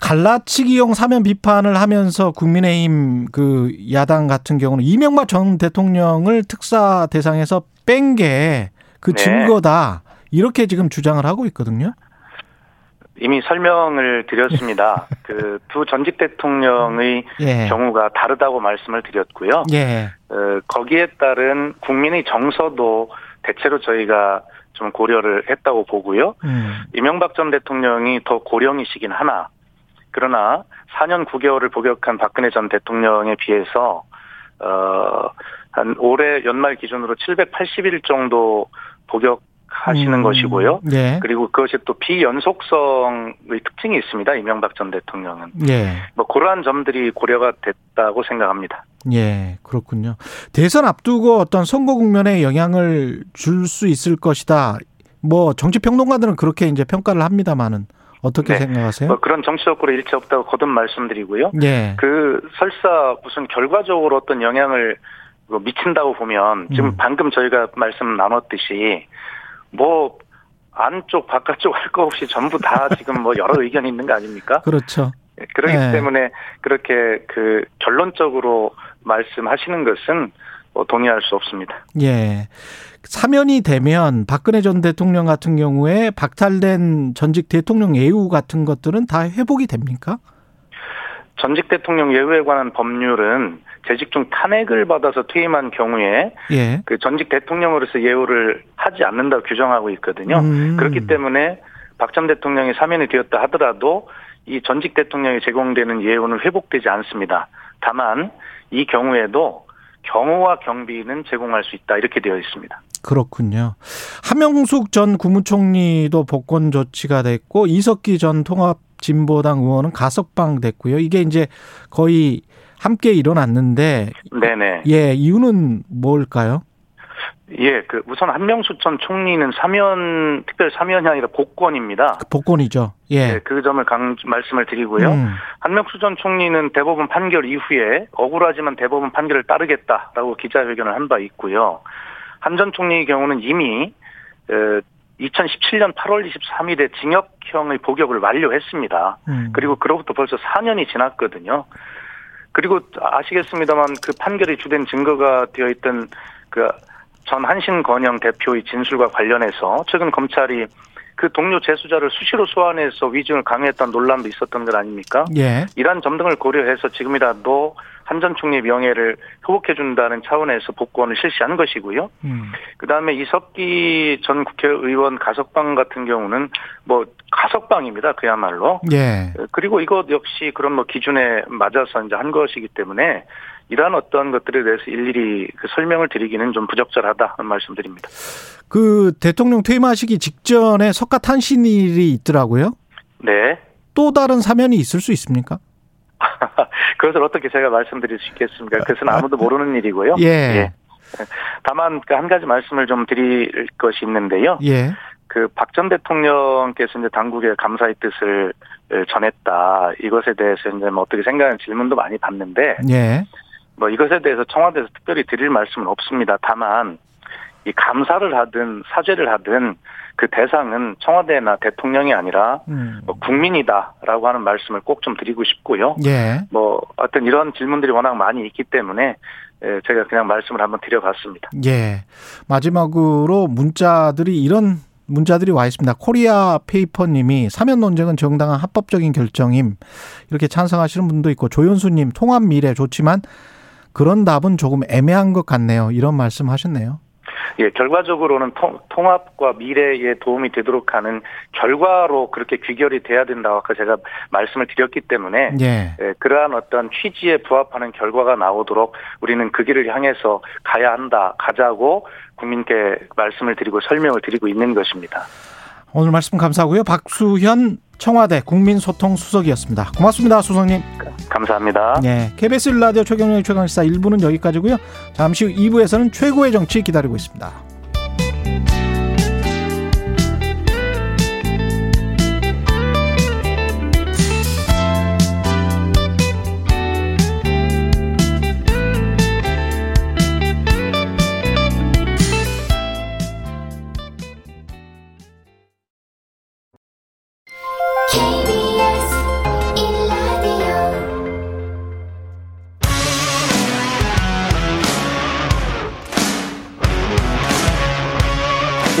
갈라치기용 사면 비판을 하면서 국민의힘 그 야당 같은 경우는 이명박 전 대통령을 특사 대상에서 뺀 게그 네. 증거다. 이렇게 지금 주장을 하고 있거든요. 이미 설명을 드렸습니다. <laughs> 그 두 전직 대통령의 예. 경우가 다르다고 말씀을 드렸고요. 예. 어, 거기에 따른 국민의 정서도 대체로 저희가 좀 고려를 했다고 보고요. 음. 이명박 전 대통령이 더 고령이시긴 하나 그러나 4년 9개월을 복역한 박근혜 전 대통령에 비해서 어 한 올해 연말 기준으로 780일 정도 복역 하시는 음, 것이고요. 예. 그리고 그것이 또 비연속성의 특징이 있습니다. 이명박 전 대통령은. 예. 뭐 그러한 점들이 고려가 됐다고 생각합니다. 예, 그렇군요. 대선 앞두고 어떤 선거 국면에 영향을 줄 수 있을 것이다. 뭐 정치 평론가들은 그렇게 이제 평가를 합니다만은 어떻게 네. 생각하세요? 뭐 그런 정치적으로 일체 없다고 거듭 말씀드리고요. 예. 그 설사 무슨 결과적으로 어떤 영향을 뭐 미친다고 보면 지금 음. 방금 저희가 말씀 나눴듯이 뭐 안쪽 바깥쪽 할 거 없이 전부 다 <laughs> 지금 뭐 여러 의견이 있는 거 아닙니까? 그렇죠. 예, 그렇기 네. 때문에 그렇게 그 결론적으로 말씀하시는 것은 뭐 동의할 수 없습니다. 예. 사면이 되면 박근혜 전 대통령 같은 경우에 박탈된 전직 대통령 예우 같은 것들은 다 회복이 됩니까? 전직 대통령 예우에 관한 법률은 재직 중 탄핵을 받아서 퇴임한 경우에 예. 그 전직 대통령으로서 예우를 하지 않는다고 규정하고 있거든요. 음. 그렇기 때문에 박 전 대통령이 사면이 되었다 하더라도 이 전직 대통령이 제공되는 예우는 회복되지 않습니다. 다만 이 경우에도 경호와 경비는 제공할 수 있다 이렇게 되어 있습니다. 그렇군요. 하명숙 전 국무총리도 복권 조치가 됐고 이석기 전 통합 진보당 의원은 가석방 됐고요. 이게 이제 거의 함께 일어났는데 네네. 예, 이유는 뭘까요? 예, 그 우선 한명수 전 총리는 사면 특별 사면이 아니라 복권입니다. 그 복권이죠. 예. 네, 그 점을 강 말씀을 드리고요. 음. 한명수 전 총리는 대법원 판결 이후에 억울하지만 대법원 판결을 따르겠다라고 기자회견을 한 바 있고요. 한 전 총리의 경우는 이미 2017년 8월 23일에 징역형의 복역을 완료했습니다. 음. 그리고 그로부터 벌써 4년이 지났거든요. 그리고 아시겠습니다만 그 판결이 주된 증거가 되어 있던 그 전 한신 건영 대표의 진술과 관련해서 최근 검찰이 그 동료 재수자를 수시로 소환해서 위증을 강요했다는 논란도 있었던 것 아닙니까? 예. 이러한 점 등을 고려해서 지금이라도 한 전 총리 명예를 회복해 준다는 차원에서 복권을 실시한 것이고요. 음. 그 다음에 이석기 전 국회의원 가석방 같은 경우는 뭐 가석방입니다. 그야말로. 예. 그리고 이것 역시 그런 뭐 기준에 맞아서 이제 한 것이기 때문에 이러한 어떤 것들에 대해서 일일이 그 설명을 드리기는 좀 부적절하다는 말씀드립니다. 그 대통령 퇴임하시기 직전에 석가탄신 일이 있더라고요. 네. 또 다른 사면이 있을 수 있습니까? <laughs> 그것을 어떻게 제가 말씀드릴 수 있겠습니까? 그것은 아무도 모르는 일이고요. 예. 예. 다만 그한 가지 말씀을 좀 드릴 것이 있는데요. 예. 그 박 전 대통령께서 이제 당국에 감사의 뜻을 전했다. 이것에 대해서 이제 뭐 어떻게 생각하는 질문도 많이 받는데. 예. 뭐 이것에 대해서 청와대에서 특별히 드릴 말씀은 없습니다. 다만 이 감사를 하든 사죄를 하든 그 대상은 청와대나 대통령이 아니라 음. 뭐 국민이다라고 하는 말씀을 꼭 좀 드리고 싶고요. 예. 뭐 어떤 이런 질문들이 워낙 많이 있기 때문에 예, 제가 그냥 말씀을 한번 드려봤습니다. 예. 마지막으로 문자들이 이런 문자들이 와 있습니다. 코리아 페이퍼님이 사면 논쟁은 정당한 합법적인 결정임 이렇게 찬성하시는 분도 있고 조현수님 통합 미래 좋지만 그런 답은 조금 애매한 것 같네요. 이런 말씀 하셨네요. 예, 결과적으로는 통, 합과 미래에 도움이 되도록 하는 결과로 그렇게 귀결이 돼야 된다고 아까 제가 말씀을 드렸기 때문에 예. 예, 그러한 어떤 취지에 부합하는 결과가 나오도록 우리는 그 길을 향해서 가야 한다, 가자고 국민께 말씀을 드리고 설명을 드리고 있는 것입니다. 오늘 말씀 감사하고요. 박수현 청와대 국민소통수석이었습니다. 고맙습니다, 수석님. 감사합니다. 네, KBS 라디오 최경영의 최강시사 1부는 여기까지고요. 잠시 후 2부에서는 최고의 정치 기다리고 있습니다.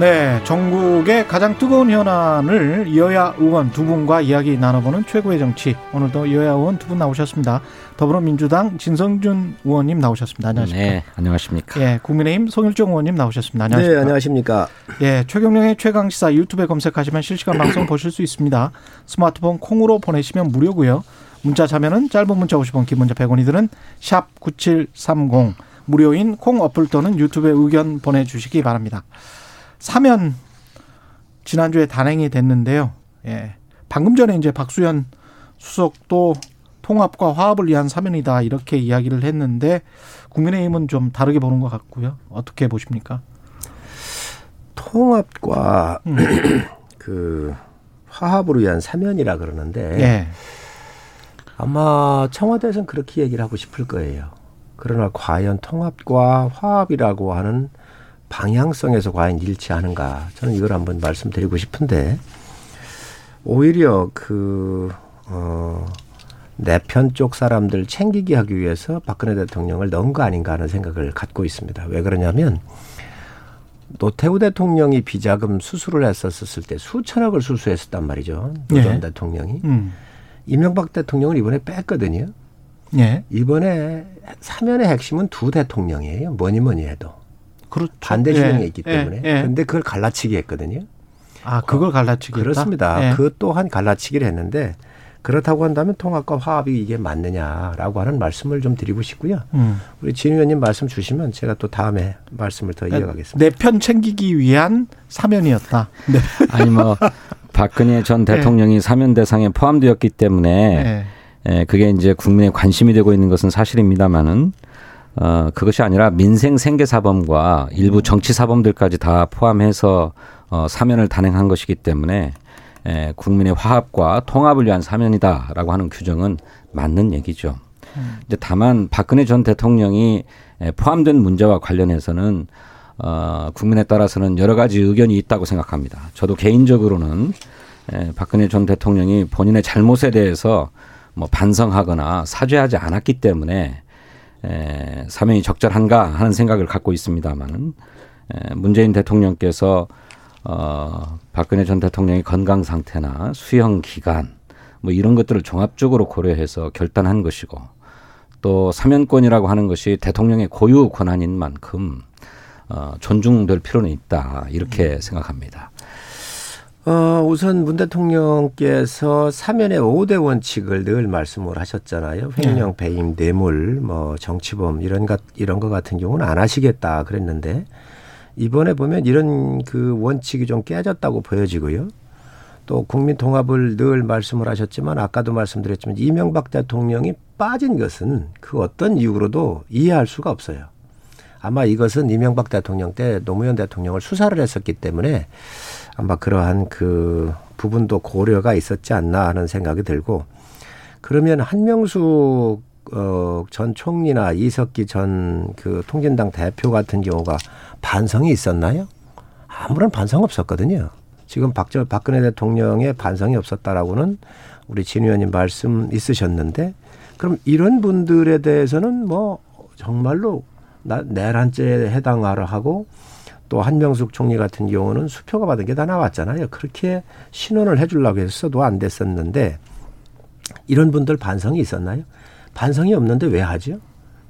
네, 전국의 가장 뜨거운 현안을 여야 의원 두 분과 이야기 나눠보는 최고의 정치. 오늘도 여야 의원 두 분 나오셨습니다. 더불어민주당 진성준 의원님 나오셨습니다. 안녕하십니까? 네, 안녕하십니까? 예, 국민의힘 송일종 의원님 나오셨습니다. 안녕하십니까? 네, 안녕하십니까? 예, 최경령의 최강 시사 유튜브에 검색하시면 실시간 방송 보실 수 있습니다. 스마트폰 콩으로 보내시면 무료고요. 문자 참여는 짧은 문자 50원, 긴 문자 100원이들은 샵9730 무료인 콩 어플 또는 유튜브에 의견 보내 주시기 바랍니다. 사면 지난주에 단행이 됐는데요. 예. 방금 전에 이제 박수현 수석도 통합과 화합을 위한 사면이다 이렇게 이야기를 했는데 국민의힘은 좀 다르게 보는 것 같고요. 어떻게 보십니까? 통합과 음. <clears throat> 그 화합을 위한 사면이라 그러는데 예. 아마 청와대에서는 그렇게 얘기를 하고 싶을 거예요. 그러나 과연 통합과 화합이라고 하는 방향성에서 과연 일치하는가 저는 이걸 한번 말씀드리고 싶은데 오히려 그 어. 내편 쪽 사람들 챙기기 하기 위해서 박근혜 대통령을 넣은 거 아닌가 하는 생각을 갖고 있습니다. 왜 그러냐면 노태우 대통령이 비자금 수수를 했었을 때 수천억을 수수했었단 말이죠. 노전 예. 대통령이. 음. 이명박 대통령을 이번에 뺐거든요. 예. 이번에 사면의 핵심은 두 대통령이에요. 뭐니 뭐니 해도. 그렇죠. 반대 진영에 예. 있기 때문에. 예. 예. 근데 그걸 갈라치기 했거든요. 아, 그걸 갈라치기 그렇습니다. 예. 그 또한 갈라치기를 했는데 그렇다고 한다면 통합과 화합이 이게 맞느냐라고 하는 말씀을 좀 드리고 싶고요. 음. 우리 진 의원님 말씀 주시면 제가 또 다음에 말씀을 더 이어가겠습니다. 내 편 챙기기 위한 사면이었다. 네. <laughs> 아니 뭐 박근혜 전 네. 대통령이 네. 사면 대상에 포함되었기 때문에 네. 예, 그게 이제 국민의 관심이 되고 있는 것은 사실입니다만은 어, 그것이 아니라 민생 생계 사범과 일부 정치 사범들까지 다 포함해서 어, 사면을 단행한 것이기 때문에 에, 국민의 화합과 통합을 위한 사면이다라고 하는 규정은 맞는 얘기죠. 음. 이제 다만 박근혜 전 대통령이 포함된 문제와 관련해서는 어, 국민에 따라서는 여러 가지 의견이 있다고 생각합니다. 저도 개인적으로는 에, 박근혜 전 대통령이 본인의 잘못에 대해서 뭐 반성하거나 사죄하지 않았기 때문에 에, 사면이 적절한가 하는 생각을 갖고 있습니다만은 에, 문재인 대통령께서 어, 박근혜 전 대통령의 건강 상태나 수형 기간 뭐 이런 것들을 종합적으로 고려해서 결단한 것이고 또 사면권이라고 하는 것이 대통령의 고유 권한인 만큼 어, 존중될 필요는 있다 이렇게 음. 생각합니다. 어, 우선 문 대통령께서 사면의 5대 원칙을 늘 말씀을 하셨잖아요. 횡령, 네. 배임, 뇌물, 뭐 정치범 이런 것 이런 것 같은 경우는 안 하시겠다 그랬는데 이번에 보면 이런 그 원칙이 좀 깨졌다고 보여지고요. 또 국민 통합을 늘 말씀을 하셨지만 아까도 말씀드렸지만 이명박 대통령이 빠진 것은 그 어떤 이유로도 이해할 수가 없어요. 아마 이것은 이명박 대통령 때 노무현 대통령을 수사를 했었기 때문에 아마 그러한 그 부분도 고려가 있었지 않나 하는 생각이 들고 그러면 한명숙 어, 전 총리나 이석기 전 그 통진당 대표 같은 경우가 반성이 있었나요? 아무런 반성 없었거든요. 지금 박저 박근혜 대통령의 반성이 없었다라고는 우리 진 의원님 말씀 있으셨는데 그럼 이런 분들에 대해서는 뭐 정말로 나 내란죄에 해당하라 하고 또 한명숙 총리 같은 경우는 수표가 받은 게 다 나왔잖아요. 그렇게 신원을 해주려고 했어도 안 됐었는데 이런 분들 반성이 있었나요? 반성이 없는데 왜 하죠?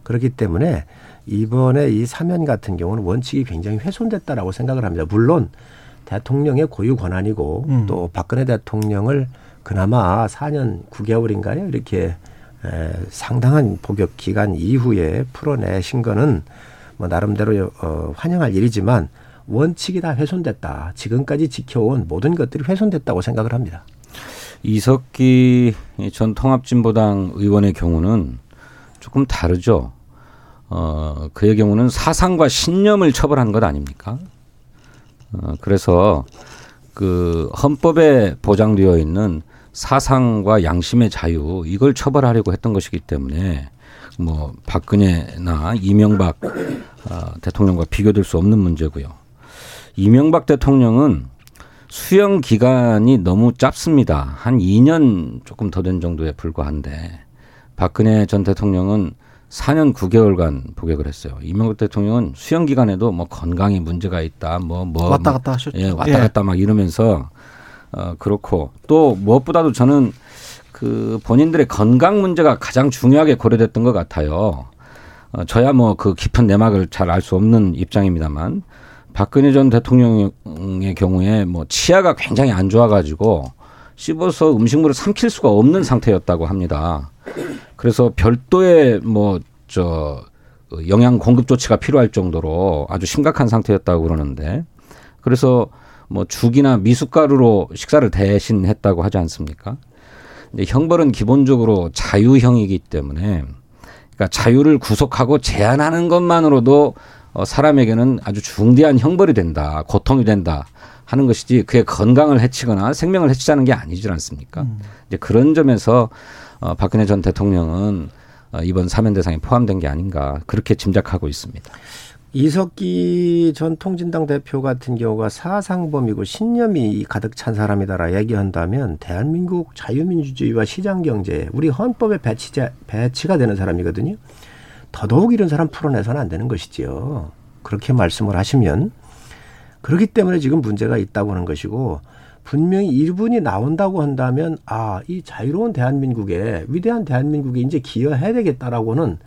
그렇기 때문에 이번에 이 사면 같은 경우는 원칙이 굉장히 훼손됐다라고 생각을 합니다. 물론 대통령의 고유 권한이고 음. 또 박근혜 대통령을 그나마 4년 9개월인가요? 이렇게 에, 상당한 복역 기간 이후에 풀어내신 거는 뭐 나름대로 어, 환영할 일이지만 원칙이 다 훼손됐다. 지금까지 지켜온 모든 것들이 훼손됐다고 생각을 합니다. 이석기 전 통합진보당 의원의 경우는 조금 다르죠. 어, 그의 경우는 사상과 신념을 처벌한 것 아닙니까? 어, 그래서 그 헌법에 보장되어 있는 사상과 양심의 자유 이걸 처벌하려고 했던 것이기 때문에 뭐 박근혜나 이명박 어, 대통령과 비교될 수 없는 문제고요. 이명박 대통령은 수용 기간이 너무 짧습니다. 한 2년 조금 더 된 정도에 불과한데 박근혜 전 대통령은 4년 9개월간 복역을 했어요. 이명박 대통령은 수용 기간에도 뭐 건강에 문제가 있다, 뭐뭐 뭐, 왔다 갔다 하셨죠. 예, 왔다 갔다 막 이러면서 어 그렇고 또 무엇보다도 저는 그 본인들의 건강 문제가 가장 중요하게 고려됐던 것 같아요. 어 저야 뭐 그 깊은 내막을 잘 알 수 없는 입장입니다만 박근혜 전 대통령의 경우에 뭐 치아가 굉장히 안 좋아가지고 씹어서 음식물을 삼킬 수가 없는 상태였다고 합니다. 그래서 별도의 뭐 저 영양 공급 조치가 필요할 정도로 아주 심각한 상태였다고 그러는데 그래서 뭐 죽이나 미숫가루로 식사를 대신했다고 하지 않습니까? 근데 형벌은 기본적으로 자유형이기 때문에 그러니까 자유를 구속하고 제한하는 것만으로도 어, 사람에게는 아주 중대한 형벌이 된다, 고통이 된다 하는 것이지 그의 건강을 해치거나 생명을 해치자는 게 아니지 않습니까? 음. 이제 그런 점에서 어, 박근혜 전 대통령은 어, 이번 사면 대상에 포함된 게 아닌가 그렇게 짐작하고 있습니다. 이석기 전 통진당 대표 같은 경우가 사상범이고 신념이 가득 찬 사람이다라 얘기한다면 대한민국 자유민주주의와 시장경제 우리 헌법에 배치자, 배치가 되는 사람이거든요. 더더욱 이런 사람 풀어내서는 안 되는 것이지요. 그렇게 말씀을 하시면 그렇기 때문에 지금 문제가 있다고 하는 것이고 분명히 일분이 나온다고 한다면 아, 이 자유로운 대한민국에 위대한 대한민국에 이제 기여해야 되겠다라고는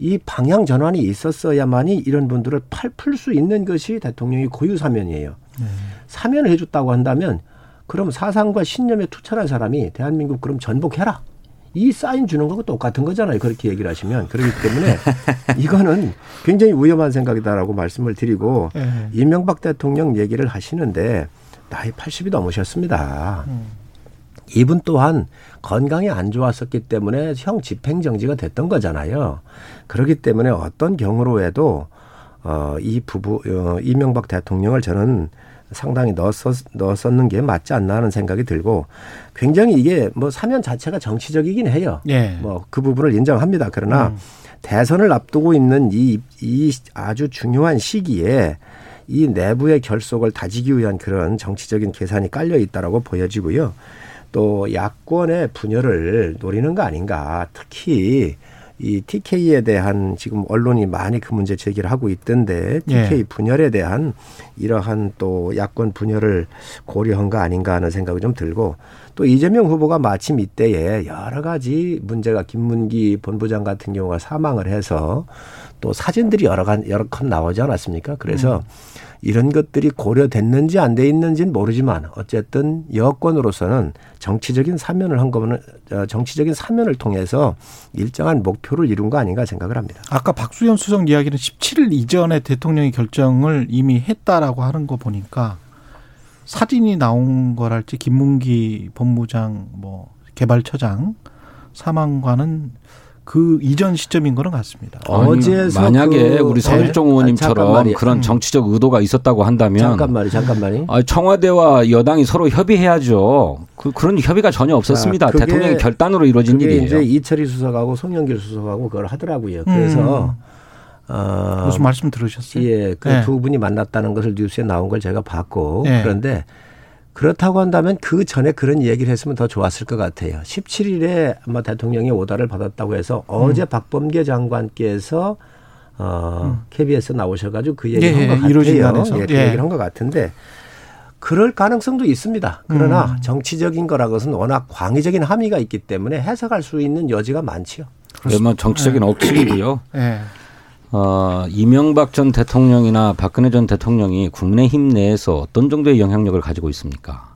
이 방향 전환이 있었어야만이 이런 분들을 팔풀 수 있는 것이 대통령이 고유 사면이에요. 네. 사면을 해줬다고 한다면 그럼 사상과 신념에 투철한 사람이 대한민국 그럼 전복해라. 이 사인 주는 거하고 똑같은 거잖아요. 그렇게 얘기를 하시면. 그렇기 때문에 <laughs> 이거는 굉장히 위험한 생각이다라고 말씀을 드리고 네. 이명박 대통령 얘기를 하시는데 나이 80이 넘으셨습니다. 음. 이분 또한 건강이 안 좋았었기 때문에 형 집행정지가 됐던 거잖아요. 그렇기 때문에 어떤 경우로 해도 어, 이 부부, 어, 이명박 대통령을 저는 상당히 넣었었, 넣었었는 게 맞지 않나 하는 생각이 들고 굉장히 이게 뭐 사면 자체가 정치적이긴 해요. 예. 뭐그 부분을 인정합니다. 그러나 음. 대선을 앞두고 있는 이, 이 아주 중요한 시기에 이 내부의 결속을 다지기 위한 그런 정치적인 계산이 깔려 있다라고 보여지고요. 또 야권의 분열을 노리는 거 아닌가. 특히 이 TK에 대한 지금 언론이 많이 그 문제 제기를 하고 있던데 TK 예. 분열에 대한 이러한 또 야권 분열을 고려한 거 아닌가 하는 생각이 좀 들고 또 이재명 후보가 마침 이때에 여러 가지 문제가 김문기 본부장 같은 경우가 사망을 해서 또 사진들이 여러 간 여러 컷 나오지 않았습니까? 그래서 음. 이런 것들이 고려됐는지 안 돼 있는지는 모르지만 어쨌든 여권으로서는 정치적인 사면을 한 거는 어, 정치적인 사면을 통해서 일정한 목표를 이룬 거 아닌가 생각을 합니다. 아까 박수현 수석 이야기는 17일 이전에 대통령이 결정을 이미 했다라고 하는 거 보니까 사진이 나온 거랄지 김문기 법무장 뭐 개발처장 사망과는 그 이전 시점인 거는 같습니다. 어제 만약에 그 우리 서일종 네? 의원님처럼 아, 그런 음. 정치적 의도가 있었다고 한다면 잠깐만요, 잠깐만요. 아, 청와대와 여당이 서로 협의해야죠. 그, 그런 협의가 전혀 없었습니다. 아, 대통령 결단으로 이루어진 일이에요. 이제 이철희 수석하고 송영길 수석하고 그걸 하더라고요. 그래서 음. 어, 무슨 말씀 들으셨어요? 예, 그두 네. 분이 만났다는 것을 뉴스에 나온 걸 제가 봤고 네. 그런데 그렇다고 한다면 그 전에 그런 얘기를 했으면 더 좋았을 것 같아요. 17일에 아마 대통령이 오다를 받았다고 해서 음. 어제 박범계 장관께서 어, 음. KBS 나오셔가지고 그 얘기를 예, 한것 같아요. 예, 그 예. 얘기를 한 것 같은데 그럴 가능성도 있습니다. 그러나 음. 정치적인 거라고는 워낙 광의적인 함의가 있기 때문에 해석할 수 있는 여지가 많지요. 그러면 정치적인 억측이고요. 예. 어, 이명박 전 대통령이나 박근혜 전 대통령이 국민의힘 내에서 어떤 정도의 영향력을 가지고 있습니까?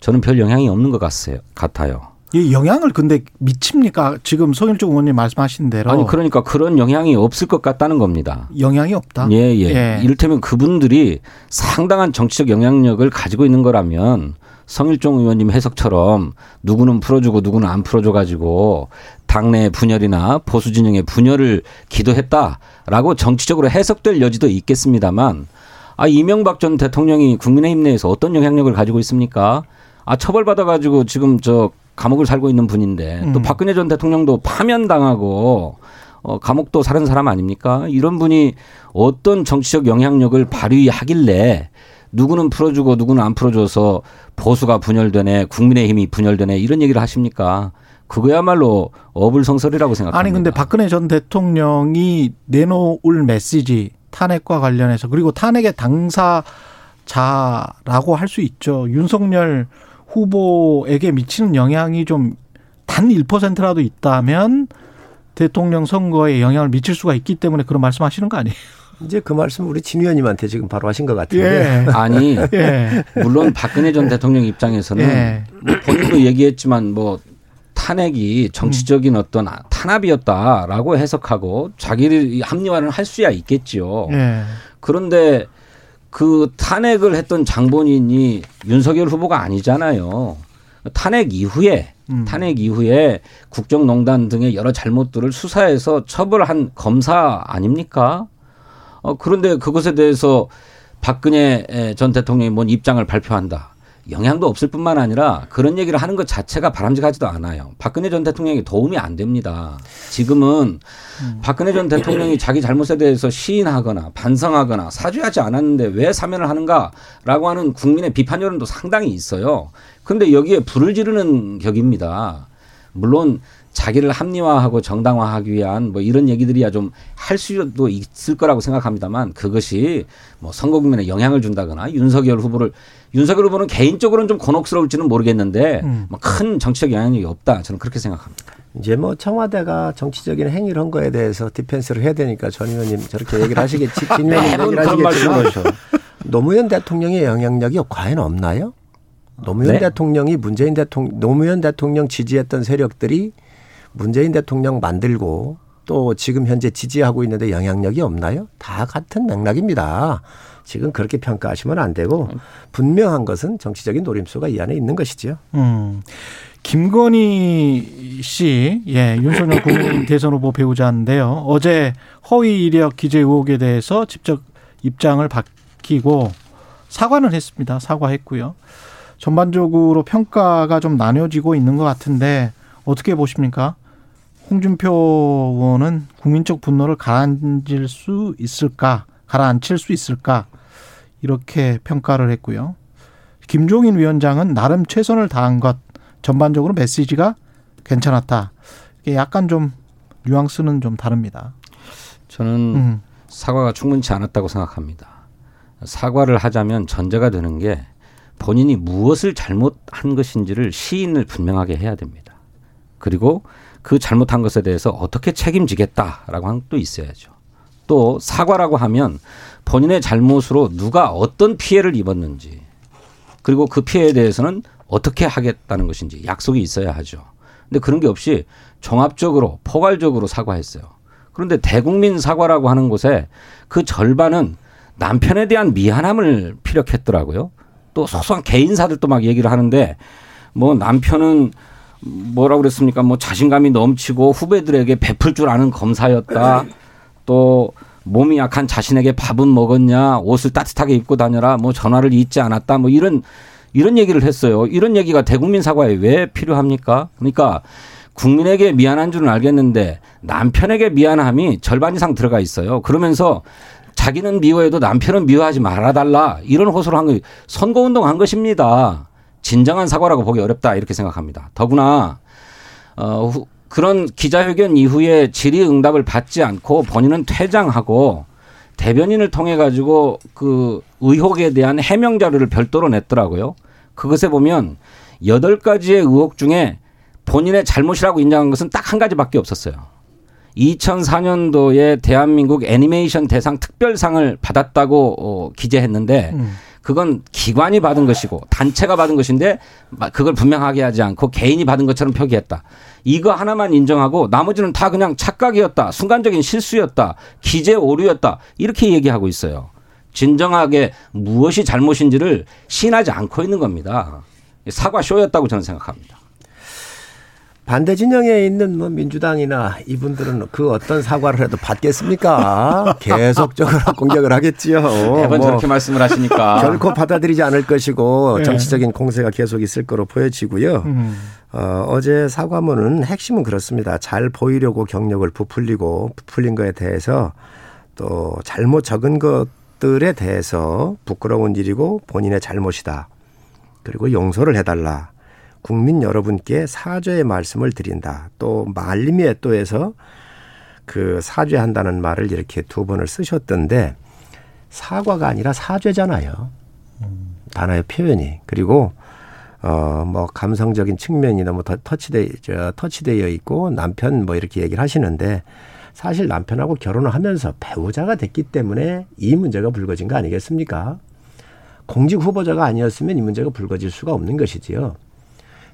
저는 별 영향이 없는 것 같아요. 같아요. 이 영향을 근데 미칩니까? 지금 송일종 의원님 말씀하신 대로. 아니 그러니까 그런 영향이 없을 것 같다는 겁니다. 영향이 없다. 예, 예. 예. 이를테면 그분들이 상당한 정치적 영향력을 가지고 있는 거라면 성일종 의원님 해석처럼 누구는 풀어주고 누구는 안 풀어줘 가지고 당내 분열이나 보수 진영의 분열을 기도했다라고 정치적으로 해석될 여지도 있겠습니다만 아 이명박 전 대통령이 국민의힘 내에서 어떤 영향력을 가지고 있습니까? 아 처벌받아 가지고 지금 저 감옥을 살고 있는 분인데 음. 또 박근혜 전 대통령도 파면 당하고 어 감옥도 사는 사람 아닙니까? 이런 분이 어떤 정치적 영향력을 발휘하길래 누구는 풀어주고 누구는 안 풀어줘서 보수가 분열되네, 국민의힘이 분열되네 이런 얘기를 하십니까? 그거야말로 어불성설이라고 생각합니다. 아니 근데 박근혜 전 대통령이 내놓을 메시지 탄핵과 관련해서 그리고 탄핵의 당사자라고 할 수 있죠. 윤석열 후보에게 미치는 영향이 좀 단 1%라도 있다면 대통령 선거에 영향을 미칠 수가 있기 때문에 그런 말씀하시는 거 아니에요? 이제 그 말씀 우리 진 의원님한테 지금 바로 하신 것 같은데. 예. <laughs> 아니, 예. 물론 박근혜 전 대통령 입장에서는 예. 뭐 본인도 얘기했지만 뭐 탄핵이 정치적인 어떤 탄압이었다라고 해석하고 자기를 합리화를 할 수야 있겠지요. 예. 그런데 그 탄핵을 했던 장본인이 윤석열 후보가 아니잖아요. 탄핵 이후에 음. 탄핵 이후에 국정농단 등의 여러 잘못들을 수사해서 처벌한 검사 아닙니까? 어, 그런데 그것에 대해서 박근혜 전 대통령이 뭔 입장을 발표한다. 영향도 없을 뿐만 아니라 그런 얘기를 하는 것 자체가 바람직하지도 않아요. 박근혜 전 대통령이 도움이 안 됩니다. 지금은 음. 박근혜 전 대통령이 자기 잘못에 대해서 시인하거나 반성하거나 사죄하지 않았는데 왜 사면을 하는가라고 하는 국민의 비판 여론도 상당히 있어요. 그런데 여기에 불을 지르는 격입니다. 물론 자기를 합리화하고 정당화하기 위한 뭐 이런 얘기들이야 좀 할 수도 있을 거라고 생각합니다만 그것이 뭐 선거 국면에 영향을 준다거나 윤석열 후보를 윤석열 후보는 개인적으로는 좀 곤혹스러울지는 모르겠는데 음. 뭐큰 정치적 영향력이 없다 저는 그렇게 생각합니다. 이제 뭐 청와대가 정치적인 행위를 한 거에 대해서 디펜스를 해야 되니까 전 의원님 저렇게 얘기를 하시겠지, 김 의원님 얘기를 하시겠지만 노무현 대통령의 영향력이 과연 없나요? 노무현 네? 대통령이 문재인 대통령 노무현 대통령 지지했던 세력들이 문재인 대통령 만들고 또 지금 현재 지지하고 있는데 영향력이 없나요? 다 같은 맥락입니다. 지금 그렇게 평가하시면 안 되고 분명한 것은 정치적인 노림수가 이 안에 있는 것이지요. 음. 김건희 씨, 예, 윤석열 <coughs> 국민 대선 후보 배우자인데요. 어제 허위 이력 기재 의혹에 대해서 직접 입장을 밝히고 사과는 했습니다. 사과했고요. 전반적으로 평가가 좀 나뉘어지고 있는 것 같은데 어떻게 보십니까? 홍준표 의원은 국민적 분노를 가라앉힐 수 있을까? 가라앉힐 수 있을까? 이렇게 평가를 했고요. 김종인 위원장은 나름 최선을 다한 것 전반적으로 메시지가 괜찮았다. 이게 약간 좀 뉘앙스는 좀 다릅니다. 저는 음. 사과가 충분치 않았다고 생각합니다. 사과를 하자면 전제가 되는 게 본인이 무엇을 잘못한 것인지를 시인을 분명하게 해야 됩니다. 그리고 그 잘못한 것에 대해서 어떻게 책임지겠다라고 한 것도 있어야죠. 또 사과라고 하면 본인의 잘못으로 누가 어떤 피해를 입었는지 그리고 그 피해에 대해서는 어떻게 하겠다는 것인지 약속이 있어야 하죠. 근데 그런 게 없이 종합적으로 포괄적으로 사과했어요. 그런데 대국민 사과라고 하는 곳에 그 절반은 남편에 대한 미안함을 피력했더라고요. 또 소소한 개인사들도 막 얘기를 하는데 뭐 남편은 뭐라고 그랬습니까? 뭐 자신감이 넘치고 후배들에게 베풀 줄 아는 검사였다. 또 몸이 약한 자신에게 밥은 먹었냐, 옷을 따뜻하게 입고 다녀라, 뭐 전화를 잊지 않았다, 뭐 이런 이런 얘기를 했어요. 이런 얘기가 대국민 사과에 왜 필요합니까? 그러니까 국민에게 미안한 줄은 알겠는데 남편에게 미안함이 절반 이상 들어가 있어요. 그러면서 자기는 미워해도 남편은 미워하지 말아달라 이런 호소를 한 거, 선거운동 한 것입니다. 진정한 사과라고 보기 어렵다 이렇게 생각합니다. 더구나 어, 후, 그런 기자회견 이후에 질의응답을 받지 않고 본인은 퇴장하고 대변인을 통해 가지고 그 의혹에 대한 해명 자료를 별도로 냈더라고요. 그것에 보면 여덟 가지의 의혹 중에 본인의 잘못이라고 인정한 것은 딱 한 가지밖에 없었어요. 2004년도에 대한민국 애니메이션 대상 특별상을 받았다고 어, 기재했는데 음. 그건 기관이 받은 것이고 단체가 받은 것인데 그걸 분명하게 하지 않고 개인이 받은 것처럼 표기했다. 이거 하나만 인정하고 나머지는 다 그냥 착각이었다. 순간적인 실수였다. 기재 오류였다. 이렇게 얘기하고 있어요. 진정하게 무엇이 잘못인지를 시인하지 않고 있는 겁니다. 사과 쇼였다고 저는 생각합니다. 반대 진영에 있는 뭐 민주당이나 이분들은 그 어떤 사과를 해도 받겠습니까? <laughs> 계속적으로 공격을 하겠지요. 매번 뭐 저렇게 말씀을 하시니까 <laughs> 결코 받아들이지 않을 것이고 네. 정치적인 공세가 계속 있을 거로 보여지고요. 음. 어, 어제 사과문은 핵심은 그렇습니다. 잘 보이려고 경력을 부풀리고 부풀린 거에 대해서 또 잘못 적은 것들에 대해서 부끄러운 일이고 본인의 잘못이다. 그리고 용서를 해달라. 국민 여러분께 사죄의 말씀을 드린다. 또 말림이 애도에서 그 사죄한다는 말을 이렇게 두 번을 쓰셨던데 사과가 아니라 사죄잖아요. 단어의 표현이. 그리고 어, 뭐, 감성적인 측면이 너무 터치돼, 저, 터치되어 있고 남편 뭐 이렇게 얘기를 하시는데 사실 남편하고 결혼을 하면서 배우자가 됐기 때문에 이 문제가 불거진 거 아니겠습니까? 공직 후보자가 아니었으면 이 문제가 불거질 수가 없는 것이지요.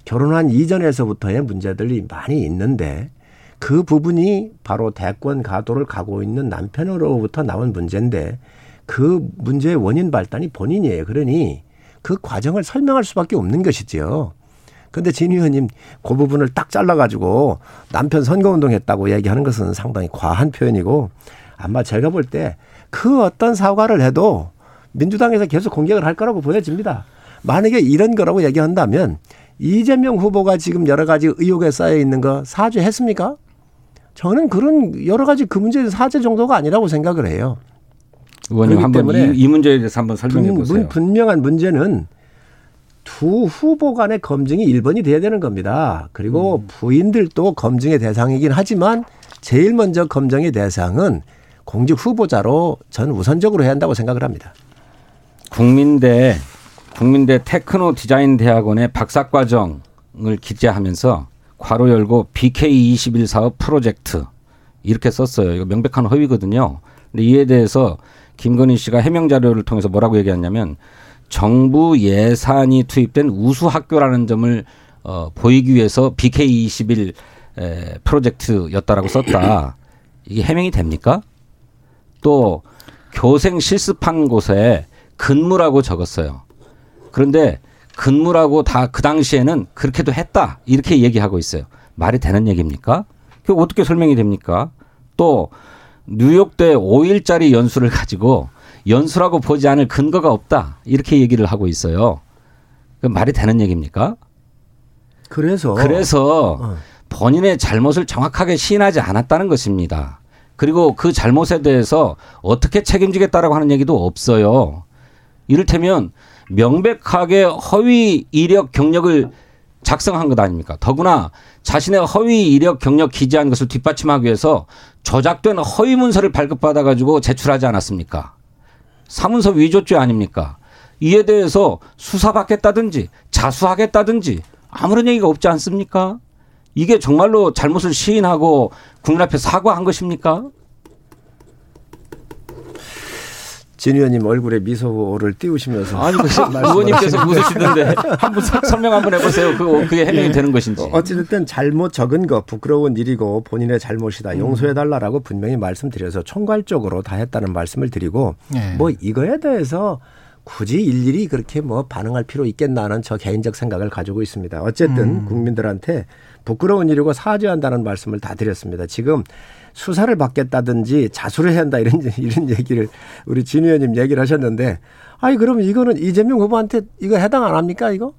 결혼한 이전에서부터의 문제들이 많이 있는데 그 부분이 바로 대권 가도를 가고 있는 남편으로부터 나온 문제인데 그 문제의 원인 발단이 본인이에요. 그러니 그 과정을 설명할 수밖에 없는 것이지요. 근데 진 의원님 그 부분을 딱 잘라가지고 남편 선거운동 했다고 얘기하는 것은 상당히 과한 표현이고 아마 제가 볼 때 그 어떤 사과를 해도 민주당에서 계속 공격을 할 거라고 보여집니다. 만약에 이런 거라고 얘기한다면 이재명 후보가 지금 여러 가지 의혹에 쌓여 있는 거 사죄했습니까? 저는 그런 여러 가지 그 문제 사죄 정도가 아니라고 생각을 해요. 의원님 한번 이, 이, 문제에 대해서 한번 설명해 보세요. 분, 명한 문제는 두 후보 간의 검증이 1번이 돼야 되는 겁니다. 그리고 음. 부인들도 검증의 대상이긴 하지만 제일 먼저 검증의 대상은 공직 후보자로 저는 우선적으로 해야 한다고 생각을 합니다. 국민 대 국민대 테크노 디자인 대학원의 박사과정을 기재하면서 괄호 열고 BK21 사업 프로젝트 이렇게 썼어요. 이거 명백한 허위거든요. 근데 이에 대해서 김건희 씨가 해명 자료를 통해서 뭐라고 얘기했냐면 정부 예산이 투입된 우수 학교라는 점을 어, 보이기 위해서 BK21 에, 프로젝트였다라고 썼다. 이게 해명이 됩니까? 또 교생 실습한 곳에 근무라고 적었어요. 그런데 근무라고 다 그 당시에는 그렇게도 했다. 이렇게 얘기하고 있어요. 말이 되는 얘기입니까? 그 어떻게 설명이 됩니까? 또 뉴욕대 5일짜리 연수를 가지고 연수라고 보지 않을 근거가 없다. 이렇게 얘기를 하고 있어요. 그 말이 되는 얘기입니까? 그래서 그래서 어. 본인의 잘못을 정확하게 시인하지 않았다는 것입니다. 그리고 그 잘못에 대해서 어떻게 책임지겠다라고 하는 얘기도 없어요. 이를테면 명백하게 허위 이력 경력을 작성한 것 아닙니까? 더구나 자신의 허위 이력 경력 기재한 것을 뒷받침하기 위해서 조작된 허위 문서를 발급받아 가지고 제출하지 않았습니까? 사문서 위조죄 아닙니까? 이에 대해서 수사받겠다든지 자수하겠다든지 아무런 얘기가 없지 않습니까? 이게 정말로 잘못을 시인하고 국민 앞에 사과한 것입니까? 진 의원님 얼굴에 미소를 띄우시면서 아니 그 <laughs> 의원님께서 웃으시던데 <laughs> 한번 설명 한번 해보세요. 그 그게 해명이 예. 되는 것인지. 어찌됐든 잘못 적은 거 부끄러운 일이고 본인의 잘못이다 음. 용서해달라라고 분명히 말씀드려서 총괄적으로 다 했다는 말씀을 드리고 예. 뭐 이거에 대해서 굳이 일일이 그렇게 뭐 반응할 필요 있겠나는 저 개인적 생각을 가지고 있습니다. 어쨌든 음. 국민들한테 부끄러운 일이고 사죄한다는 말씀을 다 드렸습니다. 지금 수사를 받겠다든지 자수를 해야 한다 이런 <laughs> 이런 얘기를 우리 진 의원님 얘기를 하셨는데 아니 그러면 이거는 이재명 후보한테 이거 해당 안 합니까 이거?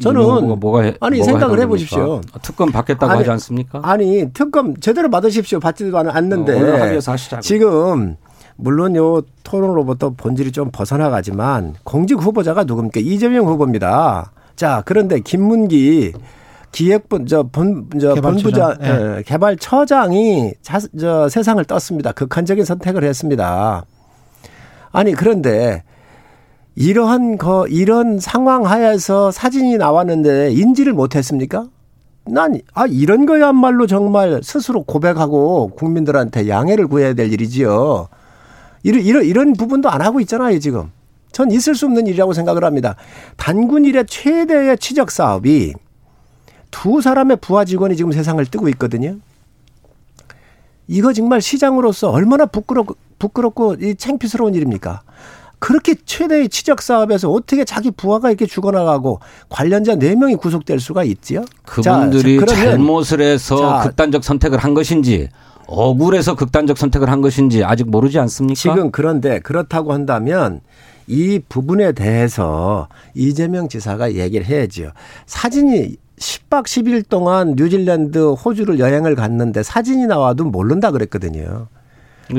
저는 뭐가 해, 아니 뭐가 생각을 해보십시오. 특검 받겠다고 아니, 하지 않습니까? 아니 특검 제대로 받으십시오. 받지도 않는데 어, 지금 물론 요 토론으로부터 본질이 좀 벗어나가지만 공직 후보자가 누굽니까? 이재명 후보입니다. 자 그런데 김문기 기획본 저 본 저 본부장 네. 예, 개발처장이 자, 저 세상을 떴습니다. 극한적인 선택을 했습니다. 아니 그런데 이러한 거 이런 상황 하에서 사진이 나왔는데 인지를 못했습니까? 난 아 이런 거야말로 정말 스스로 고백하고 국민들한테 양해를 구해야 될 일이지요. 이런 이런 이런 부분도 안 하고 있잖아요 지금. 전 있을 수 없는 일이라고 생각을 합니다. 단군 일의 최대의 치적 사업이 두 사람의 부하 직원이 지금 세상을 뜨고 있거든요. 이거 정말 시장으로서 얼마나 부끄럽고, 부끄럽고 이 창피스러운 일입니까? 그렇게 최대의 치적 사업에서 어떻게 자기 부하가 이렇게 죽어나가고 관련자 4명이 구속될 수가 있지요? 그분들이 자, 잘못을 해서 자, 극단적 선택을 한 것인지 억울해서 극단적 선택을 한 것인지 아직 모르지 않습니까? 지금 그런데 그렇다고 한다면 이 부분에 대해서 이재명 지사가 얘기를 해야지요. 사진이 10박 10일 동안 뉴질랜드, 호주를 여행을 갔는데 사진이 나와도 모른다 그랬거든요.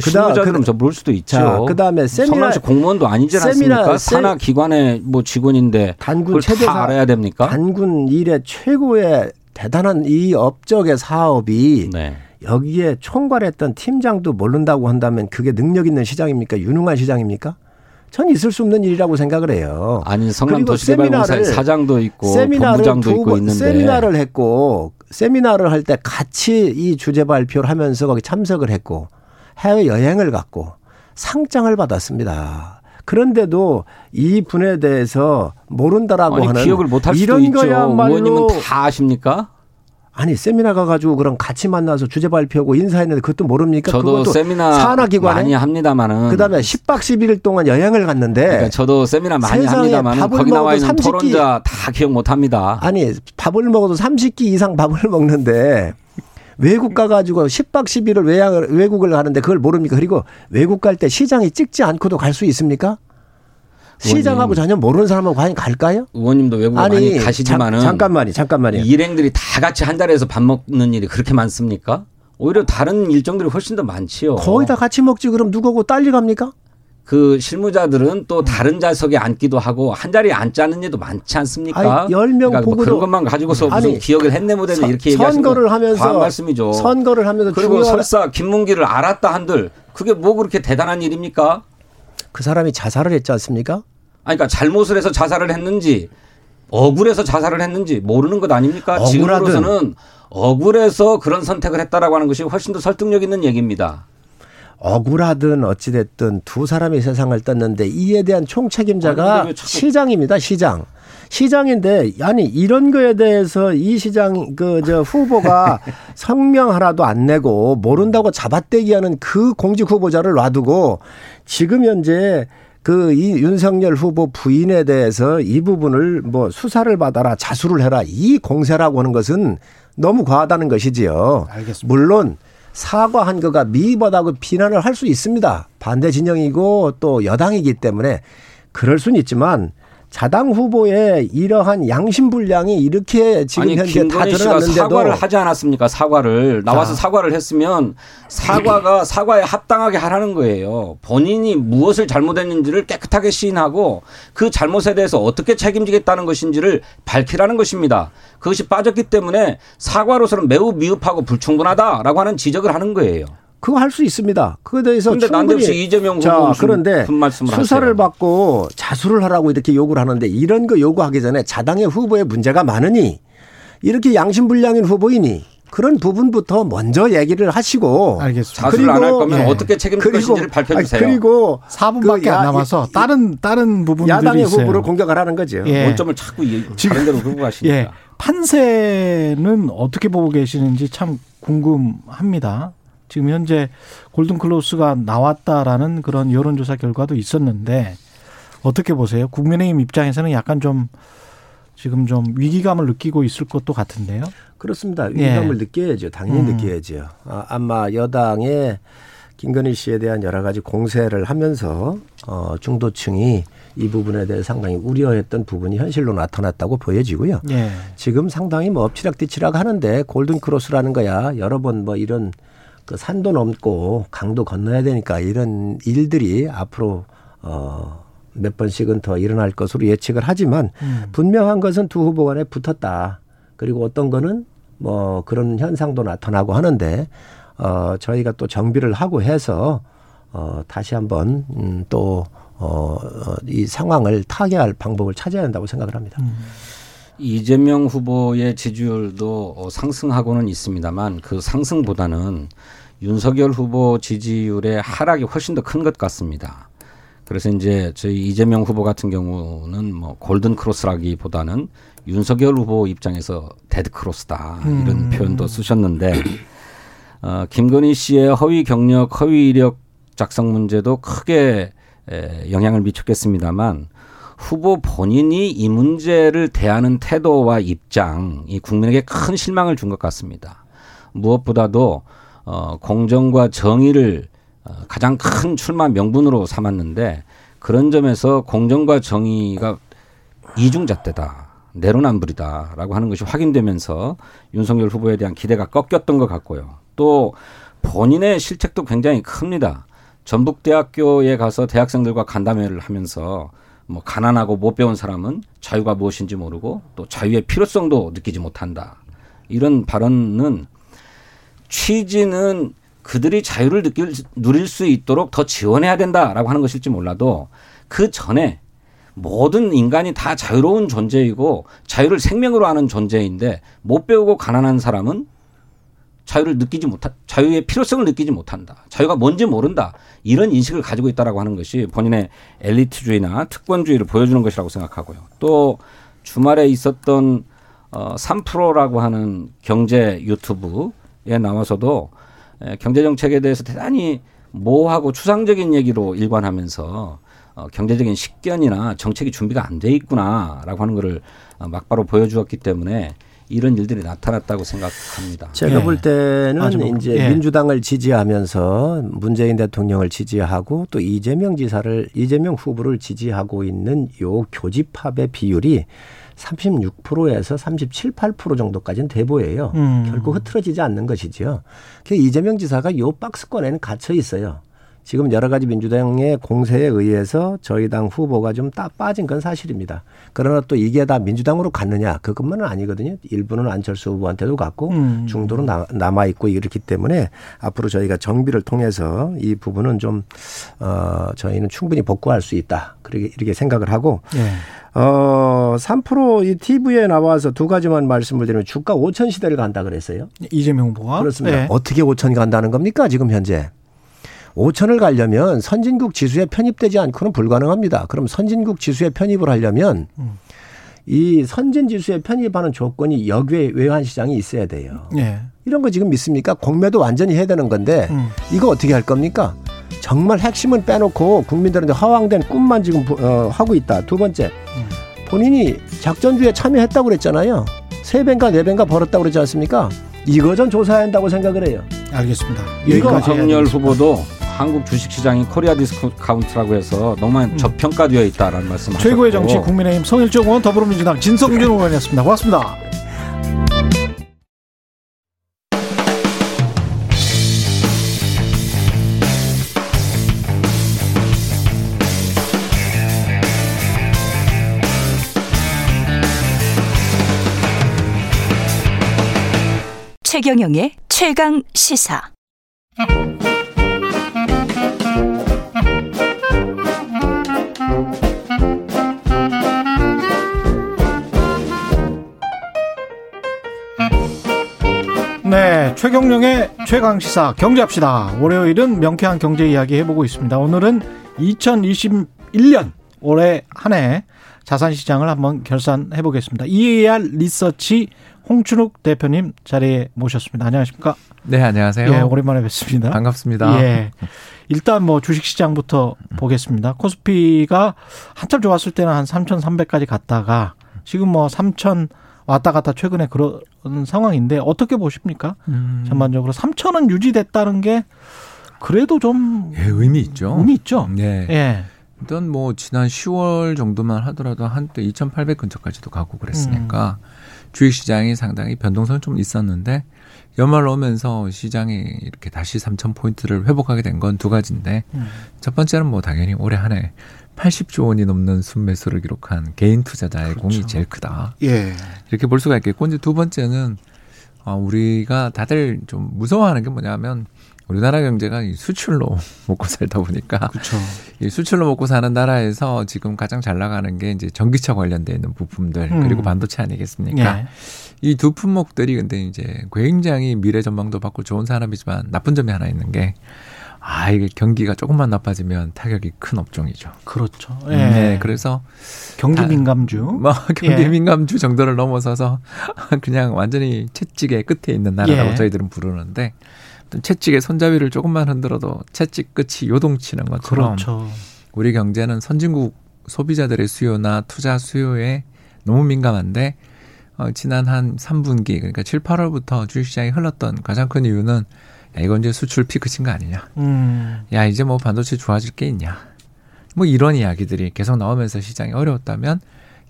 그다음 저 모를 수도 있죠. 자, 그다음에 세미나 공무원도 아니지 않습니까? 산하 기관의 뭐 직원인데 단군 최대 알아야 됩니까? 단군 일의 최고의 대단한 이 업적의 사업이 네. 여기에 총괄했던 팀장도 모른다고 한다면 그게 능력 있는 시장입니까? 유능한 시장입니까? 전 있을 수 없는 일이라고 생각을 해요. 아니 성남 도시개발공사 사장도 있고 본부장도 있고 있는데 세미나를 했고 세미나를 할 때 같이 이 주제 발표를 하면서 거기 참석을 했고 해외 여행을 갔고 상장을 받았습니다. 그런데도 이 분에 대해서 모른다라고 아니, 하는 기억을 못할 수도 이런 있죠. 거야말로 의원님은 다 아십니까? 아니 세미나 가가지고 그럼 같이 만나서 주제 발표하고 인사했는데 그것도 모릅니까? 저도 세미나 산하기관에 많이 합니다만은 그다음에 10박 11일 동안 여행을 갔는데 그러니까 저도 세미나 많이 합니다만은 거기 나와 있는 30기, 토론자 다 기억 못합니다. 아니 밥을 먹어도 30끼 이상 밥을 먹는데 외국 가가지고 10박 10일을 외양을, 외국을 가는데 그걸 모릅니까? 그리고 외국 갈 때 시장에 찍지 않고도 갈 수 있습니까? 시장하고 전혀 모르는 사람하고 과연 갈까요? 의원님도 외국 아니, 많이 가시지만은 잠, 잠깐만요, 잠깐만요. 일행들이 다 같이 한 자리에서 밥 먹는 일이 그렇게 많습니까? 오히려 다른 일정들이 훨씬 더 많지요. 거의 다 같이 먹지 그럼 누구하고 딸리 갑니까? 그 실무자들은 또 다른 좌석에 앉기도 하고 한 자리에 앉지 는 일도 많지 않습니까? 열명 그러니까 뭐 그런 것만 가지고서 무슨 아니, 기억을 했네 못했네 이렇게 얘기하시는 선거를 하면서 말씀이죠. 선거를 하면서 그리고 중요한... 설사 김문기를 알았다 한들 그게 뭐 그렇게 대단한 일입니까? 그 사람이 자살을 했지 않습니까? 아니, 그러니까 잘못을 해서 자살을 했는지 억울해서 자살을 했는지 모르는 것 아닙니까? 억울하든. 지금으로서는 억울해서 그런 선택을 했다라고 하는 것이 훨씬 더 설득력 있는 얘기입니다. 억울하든 어찌됐든 두 사람이 세상을 떴는데 이에 대한 총책임자가 시장입니다. 시장. 시장인데 아니 이런 거에 대해서 이 시장 그 저 후보가 <laughs> 성명 하나도 안 내고 모른다고 잡아떼기하는 그 공직 후보자를 놔두고 지금 현재 그이 윤석열 후보 부인에 대해서 이 부분을 뭐 수사를 받아라 자수를 해라 이 공세라고 하는 것은 너무 과하다는 것이지요. 알겠습니다. 물론 사과한 거가 미흡하다고 비난을 할 수 있습니다. 반대 진영이고 또 여당이기 때문에 그럴 수는 있지만 자당 후보의 이러한 양심불량이 이렇게 지금 아니, 현재 다 드러났는데도 사과를 하지 않았습니까? 사과를 나와서 자. 사과를 했으면 사과가 <laughs> 사과에 합당하게 하라는 거예요. 본인이 무엇을 잘못했는지를 깨끗하게 시인하고 그 잘못에 대해서 어떻게 책임지겠다는 것인지를 밝히라는 것입니다. 그것이 빠졌기 때문에 사과로서는 매우 미흡하고 불충분하다라고 하는 지적을 하는 거예요. 그거 할 수 있습니다. 그거에 대해서 근데 충분히 이재명 자 그런데 수사를 하세요. 받고 자수를 하라고 이렇게 요구를 하는데 이런 거 요구하기 전에 자당의 후보에 문제가 많으니 이렇게 양심불량인 후보이니 그런 부분부터 먼저 얘기를 하시고 알겠습니다. 자수를 안할 거면 예. 어떻게 책임질 것인지를 밝혀 주세요. 그리고 4분밖에 그안 남아서 다른 다른 부분들이 야당의 있어요. 후보를 공격하라는 거죠. 예. 원점을 자꾸 다른 데로 끌고 가시니까. 예. 판세는 어떻게 보고 계시는지 참 궁금합니다. 지금 현재 골든 클로스가 나왔다라는 그런 여론조사 결과도 있었는데 어떻게 보세요? 국민의힘 입장에서는 약간 좀 지금 좀 위기감을 느끼고 있을 것도 같은데요. 그렇습니다. 위기감을 예. 느껴야죠. 당연히 음. 느껴야죠. 아, 아마 여당의 김건희 씨에 대한 여러 가지 공세를 하면서 어, 중도층이 이 부분에 대해 상당히 우려했던 부분이 현실로 나타났다고 보여지고요. 예. 지금 상당히 뭐 엎치락뒤치락 하는데 골든 크로스라는 거야 여러 번 뭐 이런 그 산도 넘고 강도 건너야 되니까 이런 일들이 앞으로 어. 몇 번씩은 더 일어날 것으로 예측을 하지만 음. 분명한 것은 두 후보 간에 붙었다. 그리고 어떤 거는 뭐 그런 현상도 나타나고 하는데 어 저희가 또 정비를 하고 해서 어 다시 한번 음, 또 어, 어, 이 상황을 타개할 방법을 찾아야 한다고 생각을 합니다. 음. 이재명 후보의 지지율도 어, 상승하고는 있습니다만 그 상승보다는 윤석열 후보 지지율의 하락이 훨씬 더 큰 것 같습니다. 그래서 이제 저희 이재명 후보 같은 경우는 뭐 golden cross라기보다는 윤석열 후보 입장에서 dead cross다 이런 음. 표현도 쓰셨는데 어, 김건희 씨의 허위 경력, 허위 이력 작성 문제도 크게 에, 영향을 미쳤겠습니다만 후보 본인이 이 문제를 대하는 태도와 입장이 국민에게 큰 실망을 준 것 같습니다. 무엇보다도 어, 공정과 정의를 어, 가장 큰 출마 명분으로 삼았는데 그런 점에서 공정과 정의가 이중잣대다. 내로남불이다라고 하는 것이 확인되면서 윤석열 후보에 대한 기대가 꺾였던 것 같고요. 또 본인의 실책도 굉장히 큽니다. 전북대학교에 가서 대학생들과 간담회를 하면서 뭐 가난하고 못 배운 사람은 자유가 무엇인지 모르고 또 자유의 필요성도 느끼지 못한다. 이런 발언은 취지는 그들이 자유를 느낄, 누릴 수 있도록 더 지원해야 된다라고 하는 것일지 몰라도 그 전에 모든 인간이 다 자유로운 존재이고 자유를 생명으로 하는 존재인데 못 배우고 가난한 사람은 자유를 느끼지 못한 자유의 필요성을 느끼지 못한다. 자유가 뭔지 모른다. 이런 인식을 가지고 있다라고 하는 것이 본인의 엘리트주의나 특권주의를 보여주는 것이라고 생각하고요. 또 주말에 있었던 어 3프로라고 하는 경제 유튜브에 나와서도 경제 정책에 대해서 대단히 모호하고 추상적인 얘기로 일관하면서 어, 경제적인 식견이나 정책이 준비가 안 돼 있구나라고 하는 것을 어, 막바로 보여주었기 때문에 이런 일들이 나타났다고 생각합니다. 제가 예. 볼 때는 뭐, 이제 예. 민주당을 지지하면서 문재인 대통령을 지지하고 또 이재명 지사를 이재명 후보를 지지하고 있는 요 교집합의 비율이 36%에서 37, 8% 정도까지는 돼 보여요. 음. 결코 흐트러지지 않는 것이죠. 그 이재명 지사가 요 박스권에는 갇혀 있어요. 지금 여러 가지 민주당의 공세에 의해서 저희 당 후보가 좀 따 빠진 건 사실입니다. 그러나 또 이게 다 민주당으로 갔느냐 그것만은 아니거든요. 일부는 안철수 후보한테도 갔고 음. 중도로 남아 있고 이렇기 때문에 앞으로 저희가 정비를 통해서 이 부분은 좀 어, 저희는 충분히 복구할 수 있다. 그렇게 이렇게 생각을 하고 네. 어, 3%이 TV에 나와서 두 가지만 말씀을 드리면 주가 5천 시대를 간다 그랬어요. 이재명 후보가 그렇습니다. 네. 어떻게 5천 간다는 겁니까 지금 현재? 5천을 가려면 선진국 지수에 편입되지 않고는 불가능합니다. 그럼 선진국 지수에 편입을 하려면 음. 이 선진 지수에 편입하는 조건이 역외 외환 시장이 있어야 돼요. 예. 이런 거 지금 믿습니까? 공매도 완전히 해야 되는 건데 음. 이거 어떻게 할 겁니까? 정말 핵심은 빼놓고 국민들한테 허황된 꿈만 지금 어, 하고 있다. 두 번째, 음. 본인이 작전주에 참여했다고 그랬잖아요. 세 배인가 네 배인가 벌었다고 그러지 않습니까? 이거 좀 조사해야 한다고 생각을 해요. 알겠습니다. 윤석열 후보도 한국 주식시장이 Korea discount라고 해서 너무 음. 저평가되어 있다라는 말씀 하셨고 최고의 정치 국민의힘 성일종 의원 더불어민주당 진성준 의원이었습니다. 고맙습니다. 최경영의 최강 시사. 네, 최경령의 최강 시사 경제합시다. 월요일은 명쾌한 경제 이야기 해보고 있습니다. 오늘은 2021년 올해 한 해 자산 시장을 한번 결산해 보겠습니다. EAR 리서치 홍춘욱 대표님 자리에 모셨습니다. 안녕하십니까? 네, 안녕하세요. 예, 오랜만에 뵙습니다. 반갑습니다. 예. 일단 뭐 주식 시장부터 보겠습니다. 코스피가 한참 좋았을 때는 한 3,300까지 갔다가 지금 뭐 3,000 왔다 갔다 최근에 그런 상황인데 어떻게 보십니까? 음. 전반적으로 3,000은 유지됐다는 게 그래도 좀 예, 의미 있죠. 의미 있죠. 네. 예. 일단 뭐 지난 10월 정도만 하더라도 한때 2,800 근처까지도 가고 그랬으니까 음. 주식 시장이 상당히 변동성이 좀 있었는데 연말 오면서 시장이 이렇게 다시 3천 포인트를 회복하게 된 건 두 가지인데 음. 첫 번째는 뭐 당연히 올해 한해 80조 원이 넘는 순매수를 기록한 개인 투자자의 그렇죠. 공이 제일 크다. 예. 이렇게 볼 수가 있겠고 이제 두 번째는 어, 우리가 다들 좀 무서워하는 게 뭐냐면 우리나라 경제가 이 수출로 <laughs> 먹고 살다 보니까 그렇죠. 이 수출로 먹고 사는 나라에서 지금 가장 잘 나가는 게 이제 전기차 관련돼 있는 부품들 음. 그리고 반도체 아니겠습니까? 예. 이두 품목들이 근데 이제 굉장히 미래 전망도 받고 좋은 산업이지만 나쁜 점이 하나 있는 게 아, 이게 경기가 조금만 나빠지면 타격이 큰 업종이죠. 그렇죠. 예. 네. 그래서 경기 민감주. <laughs> 뭐 경기 예. 민감주 정도를 넘어서서 <laughs> 그냥 완전히 채찍의 끝에 있는 나라라고 예. 저희들은 부르는데 채찍의 손잡이를 조금만 흔들어도 채찍 끝이 요동치는 것처럼 그렇죠. 우리 경제는 선진국 소비자들의 수요나 투자 수요에 너무 민감한데 어, 지난 한 3분기 그러니까 7, 8월부터 주식시장이 흘렀던 가장 큰 이유는 야, 이건 이제 수출 피크친 거 아니냐. 음. 야 이제 뭐 반도체 좋아질 게 있냐. 뭐 이런 이야기들이 계속 나오면서 시장이 어려웠다면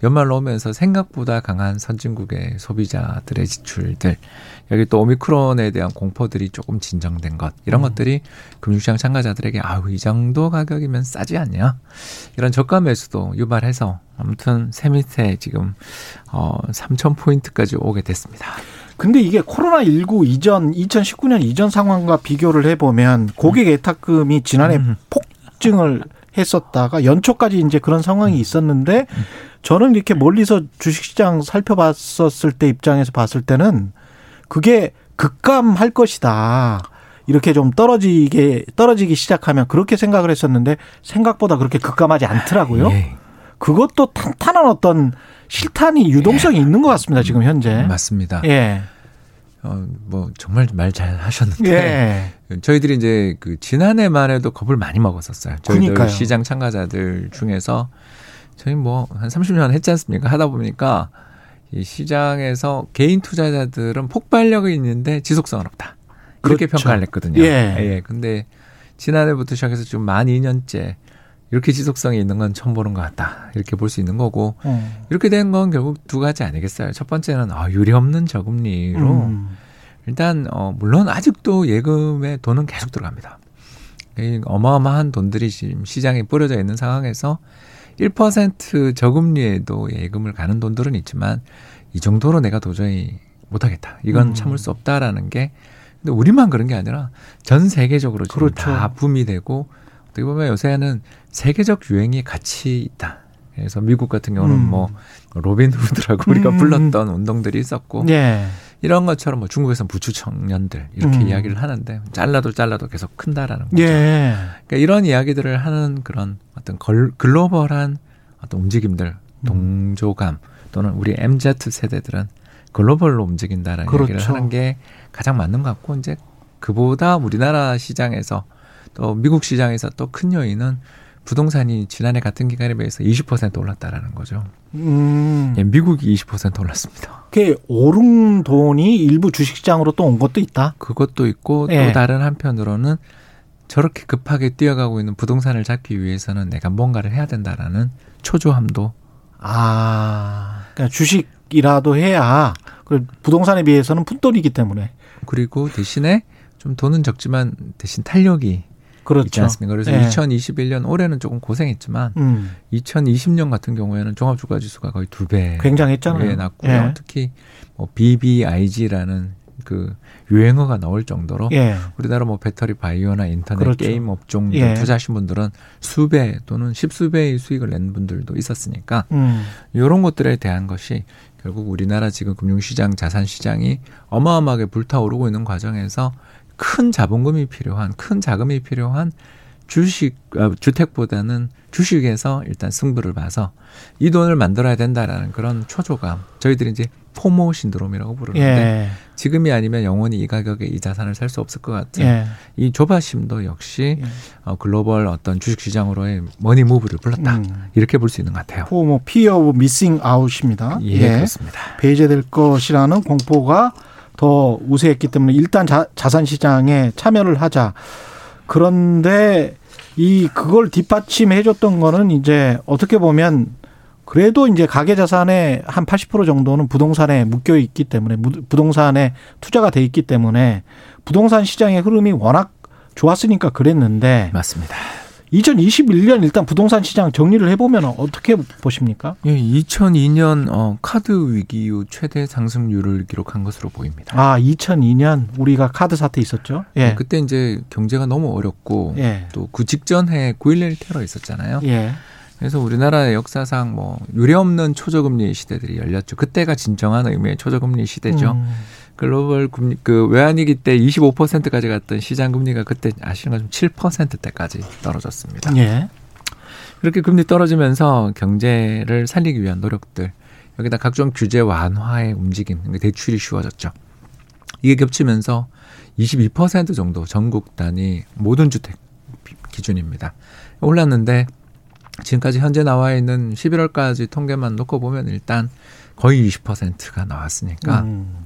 연말 오면서 생각보다 강한 선진국의 소비자들의 지출들 여기 또 오미크론에 대한 공포들이 조금 진정된 것 이런 음. 것들이 금융시장 참가자들에게 아우 이 정도 가격이면 싸지 않냐 이런 저가 매수도 유발해서 아무튼 새 밑에 지금 어 3천 포인트까지 오게 됐습니다. 근데 이게 코로나 19 이전 2019년 이전 상황과 비교를 해보면 고객 예탁금이 지난해 음. 폭증을 했었다가 연초까지 이제 그런 상황이 있었는데 저는 이렇게 멀리서 주식시장 살펴봤었을 때 입장에서 봤을 때는 그게 급감할 것이다. 이렇게 좀 떨어지게 떨어지기 시작하면 그렇게 생각을 했었는데 생각보다 그렇게 급감하지 않더라고요. 예. 그것도 탄탄한 어떤 실탄이 유동성이 예. 있는 것 같습니다. 지금 현재. 맞습니다. 예. 어, 뭐 정말 말 잘 하셨는데 예. 저희들이 이제 그 지난해만 해도 겁을 많이 먹었었어요. 저희들 그러니까요. 시장 참가자들 중에서 저희 뭐 한 30년 했지 않습니까? 하다 보니까 이 시장에서 개인 투자자들은 폭발력이 있는데 지속성은 없다. 이렇게 그렇죠. 평가를 했거든요. 예. 예. 근데 지난해부터 시작해서 지금 만 2년째 이렇게 지속성이 있는 건 처음 보는 것 같다. 이렇게 볼 수 있는 거고 음. 이렇게 된 건 결국 두 가지 아니겠어요. 첫 번째는 아, 유리 없는 저금리로 음. 일단 어 물론 아직도 예금에 돈은 계속 들어갑니다. 이 어마어마한 돈들이 지금 시장에 뿌려져 있는 상황에서 1% 저금리에도 예금을 가는 돈들은 있지만 이 정도로 내가 도저히 못하겠다. 이건 음. 참을 수 없다라는 게 근데 우리만 그런 게 아니라 전 세계적으로 지금 그렇죠. 다 붐이 되고 어떻게 보면 요새는 세계적 유행이 같이 있다. 그래서 미국 같은 경우는 음. 뭐 로빈 후드라고 우리가 음. 불렀던 운동들이 있었고 예. 이런 것처럼 뭐 중국에서는 부추 청년들 이렇게 음. 이야기를 하는데 잘라도 잘라도 계속 큰다라는 거죠. 예. 그러니까 이런 이야기들을 하는 그런 어떤 걸, 글로벌한 어떤 움직임들, 음. 동조감 또는 우리 MZ 세대들은 글로벌로 움직인다라는 그렇죠. 얘기를 하는 게 가장 맞는 것 같고 이제 그보다 우리나라 시장에서 또 미국 시장에서 또 큰 요인은 부동산이 지난해 같은 기간에 비해서 20% 올랐다라는 거죠. 음. 예, 미국이 20% 올랐습니다. 그 오른 돈이 일부 주식시장으로 또 온 것도 있다. 그것도 있고 예. 또 다른 한편으로는 저렇게 급하게 뛰어가고 있는 부동산을 잡기 위해서는 내가 뭔가를 해야 된다라는 초조함도 아, 그러니까 주식이라도 해야 그 부동산에 비해서는 푼돈이기 때문에 그리고 대신에 좀 돈은 적지만 대신 탄력이 그렇죠. 있지 않습니까? 그래서 네. 2021년 올해는 조금 고생했지만 음. 2020년 같은 경우에는 종합주가 지수가 거의 두 배. 굉장했잖아요. 났고요. 네. 특히 뭐 BBIG라는 그 유행어가 나올 정도로 예. 우리나라 뭐 배터리 바이오나 인터넷 그렇죠. 게임 업종들 예. 투자하신 분들은 수배 또는 십수배의 수익을 낸 분들도 있었으니까 음. 이런 것들에 대한 것이 결국 우리나라 지금 금융시장 자산시장이 어마어마하게 불타오르고 있는 과정에서 큰 자본금이 필요한 큰 자금이 필요한 주식 어, 주택보다는 주식에서 일단 승부를 봐서 이 돈을 만들어야 된다라는 그런 초조감 저희들이 이제 FOMO 신드롬이라고 부르는데 예. 지금이 아니면 영원히 이 가격에 이 자산을 살 수 없을 것 같은 예. 이 조바심도 역시 예. 어, 글로벌 어떤 주식 시장으로의 money move를 불렀다 음. 이렇게 볼 수 있는 것 같아요. FOMO fear of missing out입니다. 예, 예, 그렇습니다. 배제될 것이라는 공포가 더 우세했기 때문에 일단 자, 자산 시장에 참여를 하자. 그런데 이 그걸 뒷받침해 줬던 거는 이제 어떻게 보면 그래도 이제 가계 자산의 한 80% 정도는 부동산에 묶여 있기 때문에 부동산에 투자가 돼 있기 때문에 부동산 시장의 흐름이 워낙 좋았으니까 그랬는데 맞습니다. 2021년 일단 부동산 시장 정리를 해보면 어떻게 보십니까? 예, 2002년 어, 카드 위기 이후 최대 상승률을 기록한 것으로 보입니다. 아, 2002년 우리가 카드 사태 있었죠? 예. 네, 그때 이제 경제가 너무 어렵고 예. 또그 직전에 9.11 테러 있었잖아요. 예. 그래서 우리나라의 역사상 뭐 유례 없는 초저금리 시대들이 열렸죠. 그때가 진정한 의미의 초저금리 시대죠. 음. 글로벌 금리 그 외환위기 때 25%까지 갔던 시장 금리가 그때 아시는 것처럼 7%대까지 떨어졌습니다. 예. 그렇게 금리 떨어지면서 경제를 살리기 위한 노력들 여기다 각종 규제 완화의 움직임 대출이 쉬워졌죠. 이게 겹치면서 22% 정도 전국 단위 모든 주택 기준입니다. 올랐는데 지금까지 현재 나와 있는 11월까지 통계만 놓고 보면 일단 거의 20%가 나왔으니까 음.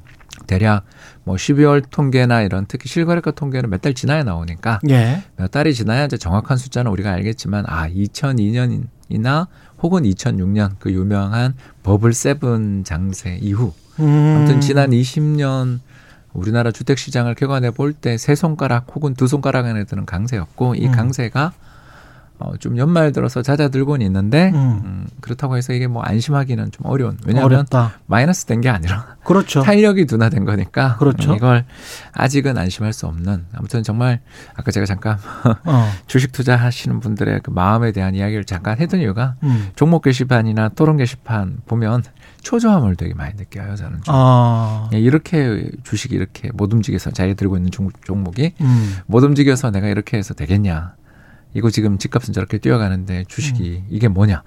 대략 뭐 12월 통계나 이런 특히 실거래가 통계는 몇 달 지나야 나오니까 예. 몇 달이 지나야 이제 정확한 숫자는 우리가 알겠지만 아 2002년이나 혹은 2006년 그 유명한 버블 세븐 장세 이후 음. 아무튼 지난 20년 우리나라 주택 시장을 객관해 볼 때 세 손가락 혹은 두 손가락 안에 드는 강세였고 이 음. 강세가 어, 좀 연말 들어서 잦아들고는 있는데 음. 음, 그렇다고 해서 이게 뭐 안심하기는 좀 어려운 왜냐하면 어렵다. 마이너스 된 게 아니라 <laughs> 그렇죠. 탄력이 둔화된 거니까 그렇죠. 이걸 아직은 안심할 수 없는 아무튼 정말 아까 제가 잠깐 <laughs> 어. 주식 투자하시는 분들의 그 마음에 대한 이야기를 잠깐 했던 이유가 음. 종목 게시판이나 토론 게시판 보면 초조함을 되게 많이 느껴요 저는 좀. 아. 예, 이렇게 주식이 이렇게 못 움직여서 자기 들고 있는 종 목이 음. 못 움직여서 내가 이렇게 해서 되겠냐 이거 지금 집값은 저렇게 뛰어가는데 주식이 음. 이게 뭐냐.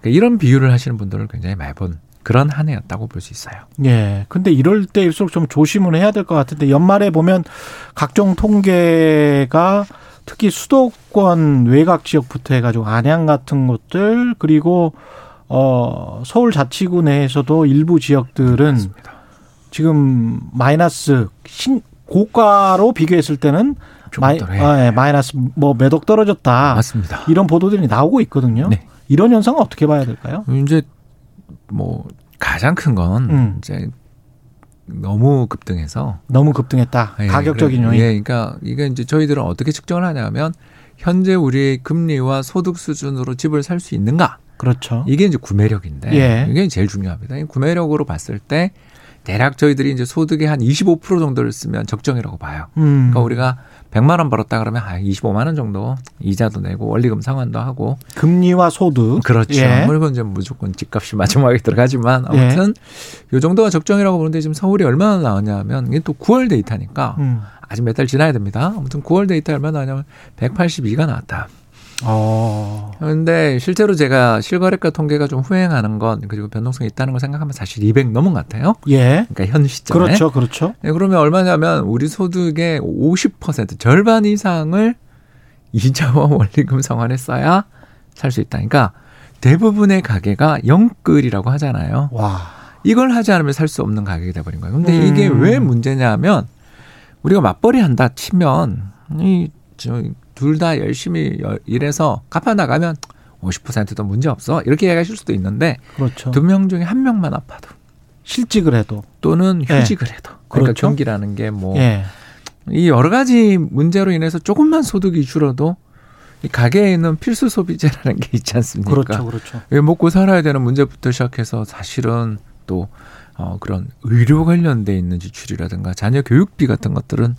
그러니까 이런 비유를 하시는 분들을 굉장히 많이 본 그런 한 해였다고 볼 수 있어요. 예. 근데 이럴 때일수록 좀 조심을 해야 될 것 같은데 연말에 보면 각종 통계가 특히 수도권 외곽 지역부터 해가지고 안양 같은 곳들 그리고 어 서울 자치구 내에서도 일부 지역들은 맞습니다. 지금 마이너스 신 고가로 비교했을 때는 마이, 아, 예, 마이너스 뭐 몇억 떨어졌다. 맞습니다. 이런 보도들이 나오고 있거든요. 네. 이런 현상은 어떻게 봐야 될까요? 이제 뭐 가장 큰건 음. 이제 너무 급등해서 너무 급등했다. 예, 가격적인 요인. 예, 그러니까 이게 이제 저희들은 어떻게 측정을 하냐면 현재 우리의 금리와 소득 수준으로 집을 살 수 있는가? 그렇죠. 이게 이제 구매력인데 예. 이게 제일 중요합니다. 구매력으로 봤을 때 대략 저희들이 이제 소득의 한 25% 정도를 쓰면 적정이라고 봐요. 음. 그러니까 우리가 100만 원 벌었다 그러면 아 25만 원 정도 이자도 내고 원리금 상환도 하고 금리와 소득 그렇죠. 예. 물건 좀 무조건 집값이 마지막에 들어가지만 아무튼 예. 요 정도가 적정이라고 보는데 지금 서울이 얼마나 나왔냐면 이게 또 9월 데이터니까 음. 아직 몇 달 지나야 됩니다. 아무튼 9월 데이터 얼마나 나왔냐면 182가 나왔다. 어. 그런데 실제로 제가 실거래가 통계가 좀 후행하는 건 그리고 변동성이 있다는 걸 생각하면 사실 200 넘은 것 같아요. 예. 그러니까 현 시점에. 그렇죠, 그렇죠. 네, 그러면 얼마냐면 우리 소득의 50% 절반 이상을 이자와 원리금 상환에 써야 살 수 있다. 그러니까 대부분의 가게가 영끌이라고 하잖아요. 와. 이걸 하지 않으면 살 수 없는 가격이 돼버린 거예요. 근데 음. 이게 왜 문제냐면 우리가 맞벌이 한다 치면 이 저 둘 다 열심히 일해서 갚아 나가면 50%도 문제 없어 이렇게 얘기하실 수도 있는데 그렇죠. 두 명 중에 한 명만 아파도 실직을 해도 또는 예. 휴직을 네. 해도 그러니까 그렇죠? 경기라는 게 뭐이 예. 여러 가지 문제로 인해서 조금만 소득이 줄어도 이 가게에 있는 필수 소비재라는 게 있지 않습니까? 그렇죠, 그렇죠. 먹고 살아야 되는 문제부터 시작해서 사실은 또 어, 그런 의료 관련돼 있는 지출이라든가 자녀 교육비 같은 것들은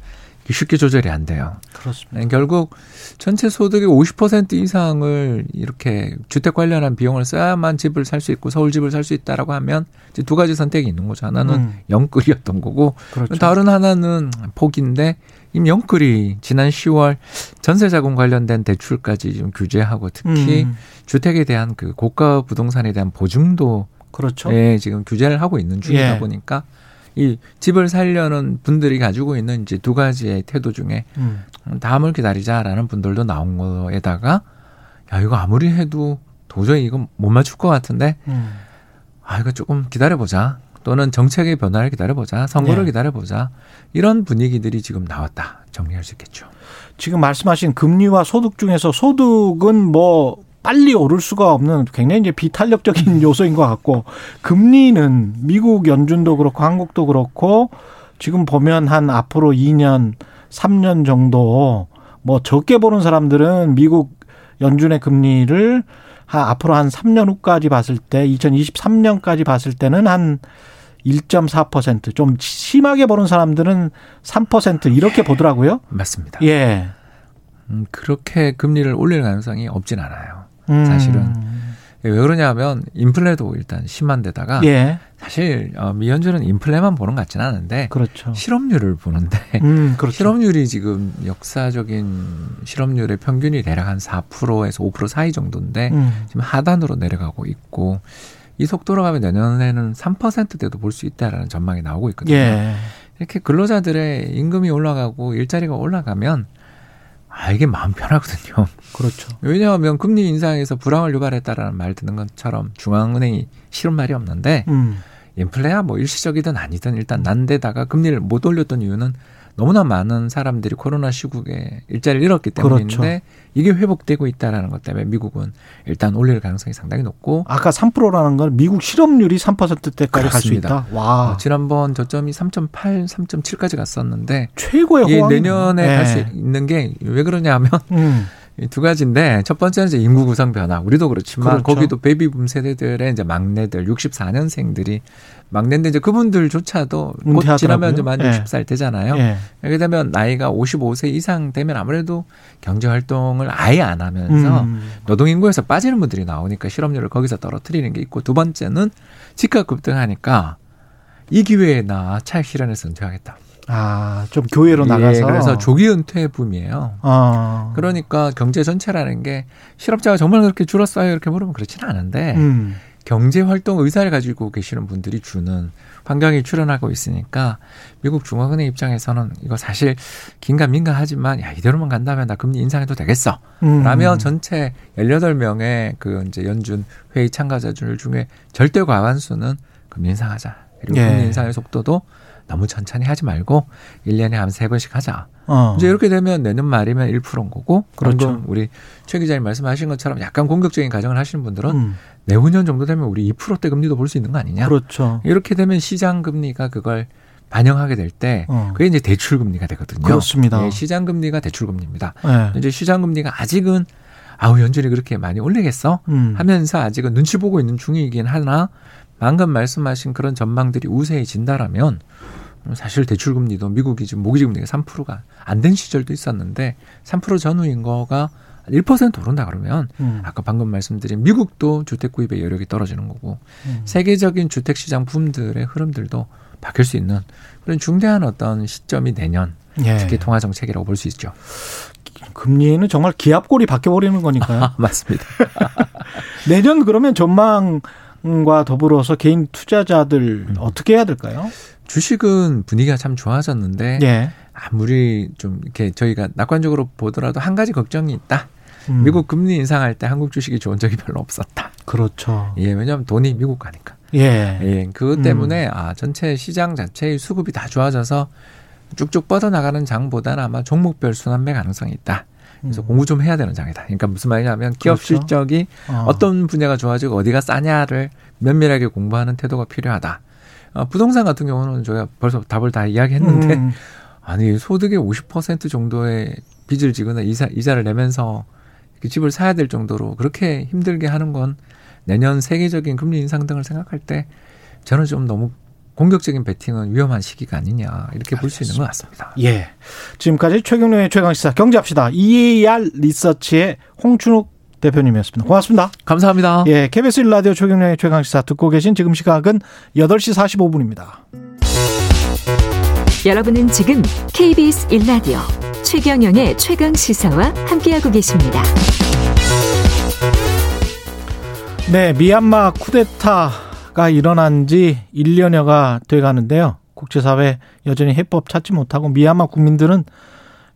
쉽게 조절이 안 돼요. 그렇습니다. 네, 결국 전체 소득의 50% 이상을 이렇게 주택 관련한 비용을 써야만 집을 살 수 있고 서울 집을 살 수 있다라고 하면 이제 두 가지 선택이 있는 거죠. 하나는 음. 영끌이었던 거고 그렇죠. 다른 하나는 폭인데 이 영끌이 지난 10월 전세 자금 관련된 대출까지 좀 규제하고 특히 음. 주택에 대한 그 고가 부동산에 대한 보증도 그렇죠. 예, 지금 규제를 하고 있는 중이다 예. 보니까 이 집을 살려는 분들이 가지고 있는 이제 두 가지의 태도 중에 음. 다음을 기다리자라는 분들도 나온 거에다가 야 이거 아무리 해도 도저히 이거 못 맞출 것 같은데 음. 아 이거 조금 기다려보자 또는 정책의 변화를 기다려보자 선거를 네. 기다려보자 이런 분위기들이 지금 나왔다 정리할 수 있겠죠. 지금 말씀하신 금리와 소득 중에서 소득은 뭐 빨리 오를 수가 없는 굉장히 이제 비탄력적인 요소인 것 같고 금리는 미국 연준도 그렇고 한국도 그렇고 지금 보면 한 앞으로 2년, 3년 정도 뭐 적게 보는 사람들은 미국 연준의 금리를 한 앞으로 한 3년 후까지 봤을 때 2023년까지 봤을 때는 한 1.4%좀 심하게 보는 사람들은 3% 이렇게 보더라고요. 맞습니다. 예. 음, 그렇게 금리를 올릴 가능성이 없진 않아요. 음. 사실은. 왜 그러냐면 인플레도 일단 심한 데다가 예. 사실 어, 미연준은 인플레만 보는 것 같지는 않은데 그렇죠. 실업률을 보는데 음, 그렇죠. 실업률이 지금 역사적인 실업률의 평균이 대략 한 4%에서 5% 사이 정도인데 음. 지금 하단으로 내려가고 있고 이 속도로 가면 내년에는 3%대도 볼 수 있다라는 전망이 나오고 있거든요. 예. 이렇게 근로자들의 임금이 올라가고 일자리가 올라가면 아, 이게 마음 편하거든요. 그렇죠. 왜냐하면 금리 인상에서 불황을 유발했다라는 말 듣는 것처럼 중앙은행이 싫은 말이 없는데 음. 인플레야 뭐 일시적이든 아니든 일단 난데다가 금리를 못 올렸던 이유는 너무나 많은 사람들이 코로나 시국에 일자리를 잃었기 때문인데 그렇죠. 이게 회복되고 있다라는 것 때문에 미국은 일단 올릴 가능성이 상당히 높고 아까 3%라는 건 미국 실업률이 3%대까지 갈 수 있다. 와. 어, 지난번 저점이 3.8, 3.7까지 갔었는데 최고의 호황. 내년에 네. 갈수 있는 게 왜 그러냐면 음. 두 가지인데 첫 번째는 이제 인구 구성 변화. 우리도 그렇지만 그렇죠. 거기도 베이비붐 세대들의 이제 막내들 64년생들이 막내인데 이제 그분들조차도 곧 지나면 이제 만 60살 예. 되잖아요. 예. 이렇게 되면 나이가 55세 이상 되면 아무래도 경제 활동을 아예 안 하면서 음. 노동 인구에서 빠지는 분들이 나오니까 실업률을 거기서 떨어뜨리는 게 있고 두 번째는 집값 급등하니까 이 기회에 나 차익 실현해서 은퇴하겠다. 아, 좀 교회로 예, 나가서. 그래서 조기 은퇴 붐이에요. 아. 그러니까 경제 전체라는 게 실업자가 정말 그렇게 줄었어요? 이렇게 물으면 그렇지는 않은데, 음. 경제 활동 의사를 가지고 계시는 분들이 주는 환경이 출현하고 있으니까 미국 중앙은행 입장에서는 이거 사실 긴가민가하지만 야 이대로만 간다면 나 금리 인상해도 되겠어. 음. 라며 전체 18명의 그 이제 연준 회의 참가자들 중에 절대 과반수는 금리 인상하자. 그리고 예. 금리 인상의 속도도 너무 천천히 하지 말고 1년에 한 세 번씩 하자. 어. 이제 이렇게 되면 내년 말이면 1%인 거고. 그렇죠. 우리 최 기자님 말씀하신 것처럼 약간 공격적인 가정을 하시는 분들은 음. 내후년 정도 되면 우리 2%대 금리도 볼 수 있는 거 아니냐. 그렇죠. 이렇게 되면 시장 금리가 그걸 반영하게 될때 어. 그게 이제 대출 금리가 되거든요. 그렇습니다. 예, 시장 금리가 대출 금리입니다. 네. 이제 시장 금리가 아직은 아우 연준이 그렇게 많이 올리겠어 음. 하면서 아직은 눈치 보고 있는 중이긴 하나 방금 말씀하신 그런 전망들이 우세해진다라면 사실 대출 금리도 미국이 지금 모기지 금리가 3%가 안 된 시절도 있었는데 3% 전후인 거가 1% 오른다 그러면 음. 아까 방금 말씀드린 미국도 주택 구입의 여력이 떨어지는 거고 음. 세계적인 주택 시장 붐들의 흐름들도 바뀔 수 있는 그런 중대한 어떤 시점이 내년 예. 특히 통화 정책이라고 볼 수 있죠. 금리는 정말 기압골이 바뀌어 버리는 거니까요. <laughs> 맞습니다. <laughs> 내년 그러면 전망 과 더불어서 개인 투자자들 음. 어떻게 해야 될까요? 주식은 분위기가 참 좋아졌는데 예. 아무리 좀 이렇게 저희가 낙관적으로 보더라도 한 가지 걱정이 있다. 음. 미국 금리 인상할 때 한국 주식이 좋은 적이 별로 없었다. 그렇죠. 예, 왜냐하면 돈이 미국 가니까. 예. 예, 그것 때문에 음. 아 전체 시장 자체의 수급이 다 좋아져서 쭉쭉 뻗어나가는 장보다는 아마 종목별 순환매 가능성이 있다. 그래서 음. 공부 좀 해야 되는 장이다. 그러니까 무슨 말이냐면 기업 그렇죠. 실적이 어. 떤 분야가 좋아지고 어디가 싸냐를 면밀하게 공부하는 태도가 필요하다. 어, 부동산 같은 경우는 저희가 벌써 답을 다 이야기했는데 음. <laughs> 아니 소득의 50% 정도의 빚을 지거나 이사, 이자를 내면서 그 집을 사야 될 정도로 그렇게 힘들게 하는 건 내년 세계적인 금리 인상 등을 생각할 때 저는 좀 너무 공격적인 베팅은 위험한 시기가 아니냐 이렇게 볼 수 있는 것 같습니다. 예. 지금까지 최경련의 최강시사 경제합시다. EAR 리서치의 홍춘욱 대표님이었습니다. 고맙습니다. 감사합니다. 예, KBS 1라디오 최경련의 최강시사 듣고 계신 지금 시각은 8시 45분입니다. 여러분은 지금 KBS 1라디오 최경영의 최강시사와 함께하고 계십니다. 네, 미얀마 쿠데타 가 일어난 지 1년여가 돼 가는데요. 국제사회 여전히 해법 찾지 못하고 미얀마 국민들은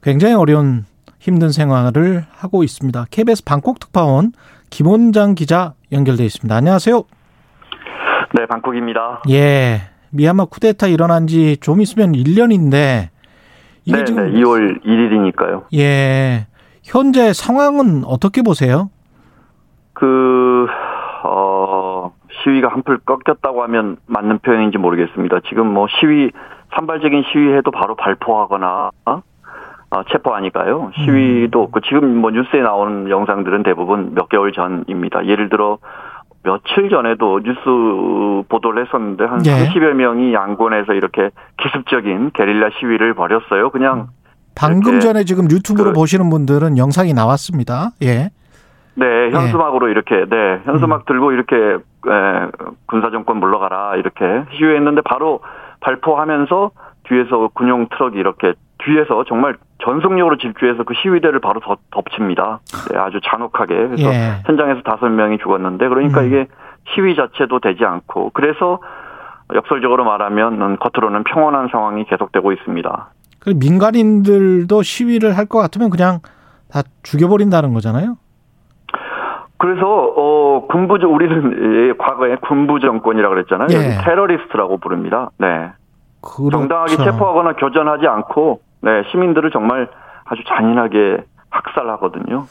굉장히 어려운 힘든 생활을 하고 있습니다. KBS 방콕 특파원 김원장 기자 연결돼 있습니다. 안녕하세요. 네, 방콕입니다. 예. 미얀마 쿠데타 일어난 지 좀 있으면 1년인데 이게 네, 지금 네, 2월 1일이니까요. 예. 현재 상황은 어떻게 보세요? 그 어, 시위가 한풀 꺾였다고 하면 맞는 표현인지 모르겠습니다. 지금 뭐 시위 산발적인 시위해도 바로 발포하거나 어? 어, 체포하니까요. 시위도 없고 지금 뭐 뉴스에 나오는 영상들은 대부분 몇 개월 전입니다. 예를 들어 며칠 전에도 뉴스 보도를 했었는데 한 네. 30여 명이 양곤에서 이렇게 기습적인 게릴라 시위를 벌였어요. 그냥 방금 전에 지금 유튜브로 그, 보시는 분들은 영상이 나왔습니다. 예. 네, 현수막으로 예. 이렇게 네, 현수막 음. 들고 이렇게 에, 군사 정권 물러가라 이렇게 시위했는데 바로 발포하면서 뒤에서 군용 트럭이 이렇게 뒤에서 정말 전속력으로 질주해서 그 시위대를 바로 덮, 덮칩니다. 네, 아주 잔혹하게. 그래서 예. 현장에서 다섯 명이 죽었는데 그러니까 음. 이게 시위 자체도 되지 않고 그래서 역설적으로 말하면 겉으로는 평온한 상황이 계속되고 있습니다. 그 민간인들도 시위를 할 것 같으면 그냥 다 죽여버린다는 거잖아요. 그래서 어 군부 우리는 예, 과거에 군부 정권이라고 그랬잖아요. 예. 테러리스트라고 부릅니다. 네. 그렇죠. 정당하게 체포하거나 교전하지 않고 네, 시민들을 정말 아주 잔인하게 학살하거든요.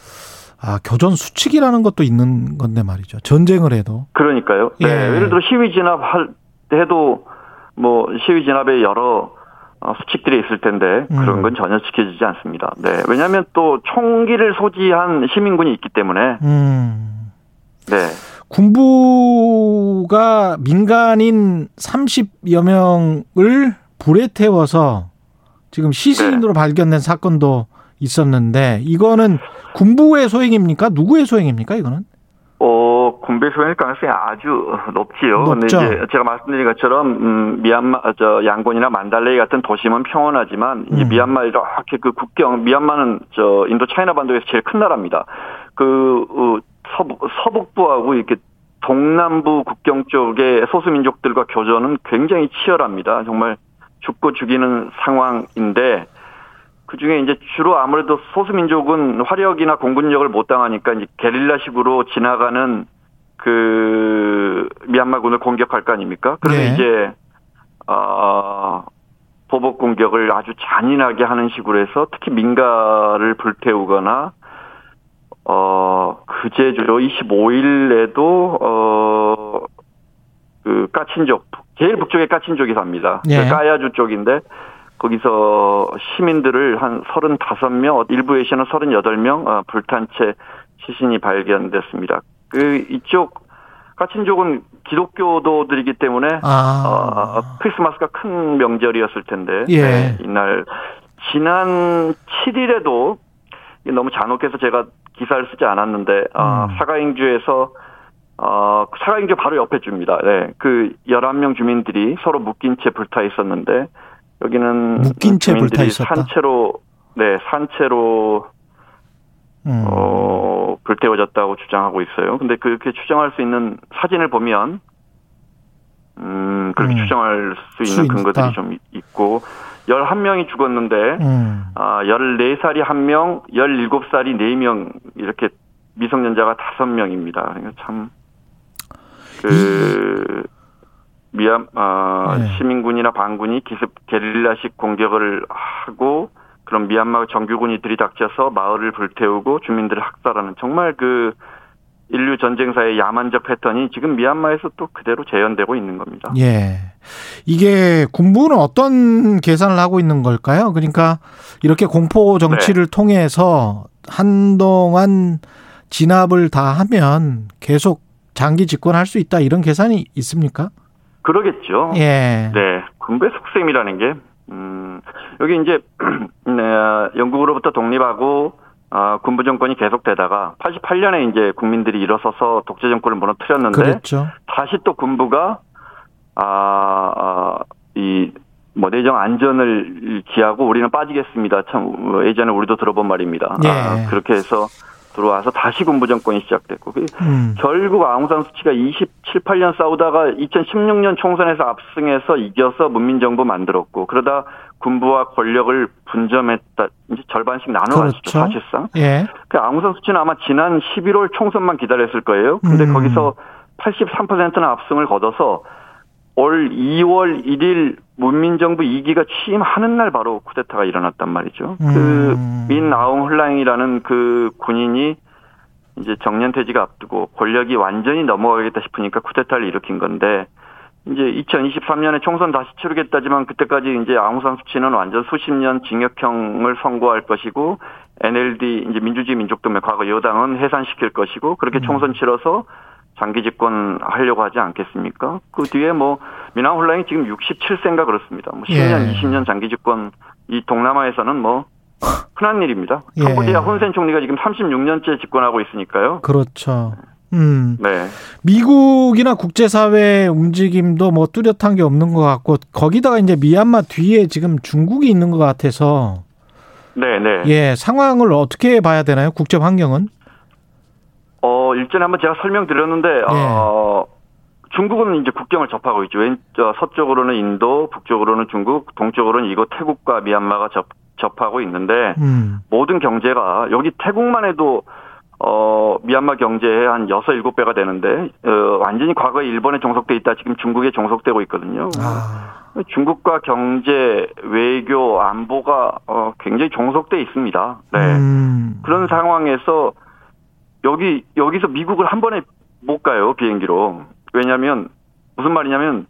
아, 교전 수칙이라는 것도 있는 건데 말이죠. 전쟁을 해도. 그러니까요. 네, 예. 예를 들어 시위 진압할 해도 뭐 시위 진압에 여러 어, 수칙들이 있을 텐데 그런 음. 건 전혀 지켜지지 않습니다. 네. 왜냐하면 또 총기를 소지한 시민군이 있기 때문에. 음. 네. 군부가 민간인 30여 명을 불에 태워서 지금 시신으로 네. 발견된 사건도 있었는데 이거는 군부의 소행입니까? 누구의 소행입니까? 이거는? 어, 소행일 가능성이 아주 높지요. 높죠. 근데 이제 제가 말씀드린 것처럼 음, 미얀마 저 양곤이나 만달레이 같은 도심은 평온하지만 음. 이 미얀마 이렇게 그 국경 미얀마는 저 인도 차이나 반도에서 제일 큰 나라입니다. 그 어, 서북 서북부하고 이렇게 동남부 국경 쪽의 소수민족들과 교전은 굉장히 치열합니다. 정말 죽고 죽이는 상황인데 그 중에 이제 주로 아무래도 소수민족은 화력이나 공군력을 못 당하니까 이제 게릴라식으로 지나가는 그 미얀마군을 공격할 거 아닙니까? 그러면 네. 이제 어 보복 공격을 아주 잔인하게 하는 식으로 해서 특히 민가를 불태우거나 어 그제죠 25일에도 어그 까친족 제일 북쪽에 까친족이 삽니다. 예. 그 까야주 쪽인데 거기서 시민들을 한 35명, 일부에서는 38명 어, 불탄 채 시신이 발견됐습니다. 그 이쪽 까친족은 기독교도들이기 때문에 아. 어, 크리스마스가 큰 명절이었을 텐데 예. 네, 이날 지난 7일에도 너무 잔혹해서 제가 기사를 쓰지 않았는데 어, 음. 사가행주에서 어, 사가행주 바로 옆에 줍니다. 네. 그 11명 주민들이 서로 묶인 채 불타 있었는데 여기는 묶인 채 불타 있었다. 산채로 네, 산채로 음. 어, 불태워졌다고 주장하고 있어요. 근데 그렇게 추정할 수 있는 사진을 보면 음, 그렇게 음. 추정할 수 있는 근거들이 좀 있고 11명이 죽었는데 음. 아, 14살이 1명, 17살이 4명 이렇게 미성년자가 5명입니다. 그러니까 참 그 미얀 아, 네. 시민군이나 반군이 기습 게릴라식 공격을 하고 그런 미얀마 정규군이 들이닥쳐서 마을을 불태우고 주민들을 학살하는 정말 그 인류 전쟁사의 야만적 패턴이 지금 미얀마에서 또 그대로 재현되고 있는 겁니다. 예. 이게 군부는 어떤 계산을 하고 있는 걸까요? 그러니까 이렇게 공포 정치를 네. 통해서 한동안 진압을 다 하면 계속 장기 집권할 수 있다 이런 계산이 있습니까? 그러겠죠. 예. 네. 군부의 속셈이라는 게 음, 여기 이제 <clears throat> 네, 영국으로부터 독립하고 아, 군부 정권이 계속되다가 88년에 이제 국민들이 일어서서 독재 정권을 무너뜨렸는데 그랬죠. 다시 또 군부가 아, 아 이뭐 내정 안전을 기하고 우리는 빠지겠습니다. 참 예전에 우리도 들어본 말입니다. 예. 아, 그렇게 해서 들어와서 다시 군부 정권이 시작됐고 음. 결국 아웅산 수치가 27, 8년 싸우다가 2016년 총선에서 압승해서 이겨서 문민정부 만들었고 그러다 군부와 권력을 분점했다 이제 절반씩 나눠갔죠 그렇죠. 사실상. 예. 그 아웅산 수치는 아마 지난 11월 총선만 기다렸을 거예요. 근데 음. 거기서 83%는 압승을 거둬서 올 2월 1일 문민정부 2기가 취임하는 날 바로 쿠데타가 일어났단 말이죠. 그 음. 그 민 아웅 홀랑이라는 그 군인이 이제 정년퇴직을 앞두고 권력이 완전히 넘어가겠다 싶으니까 쿠데타를 일으킨 건데 이제 2023년에 총선 다시 치르겠다지만 그때까지 이제 아웅산 수치는 완전 수십 년 징역형을 선고할 것이고 NLD 이제 민주주의 민족동맹 과거 여당은 해산시킬 것이고 그렇게 음. 총선 치러서 장기 집권 하려고 하지 않겠습니까? 그 뒤에 뭐 미남 홀랑이 지금 67세인가 그렇습니다. 뭐 10년, 예. 20년 장기 집권 이 동남아에서는 뭐 흔한 일입니다. 예. 캄보디아 혼센 총리가 지금 36년째 집권하고 있으니까요. 그렇죠. 음. 네. 미국이나 국제사회 움직임도 뭐 뚜렷한 게 없는 것 같고 거기다가 이제 미얀마 뒤에 지금 중국이 있는 것 같아서 네, 네. 예, 상황을 어떻게 봐야 되나요? 국제 환경은? 어, 일전에 한번 제가 설명드렸는데, 네. 어, 중국은 이제 국경을 접하고 있죠. 왼, 저, 서쪽으로는 인도, 북쪽으로는 중국, 동쪽으로는 이곳 태국과 미얀마가 접, 접하고 있는데, 음. 모든 경제가, 여기 태국만 해도, 어, 미얀마 경제의 한 6, 7배가 되는데, 어, 완전히 과거에 일본에 종속돼 있다 지금 중국에 종속되고 있거든요. 아. 중국과 경제, 외교, 안보가, 어, 굉장히 종속돼 있습니다. 네. 음. 그런 상황에서 여기 여기서 미국을 한 번에 못 가요 비행기로. 왜냐하면 무슨 말이냐면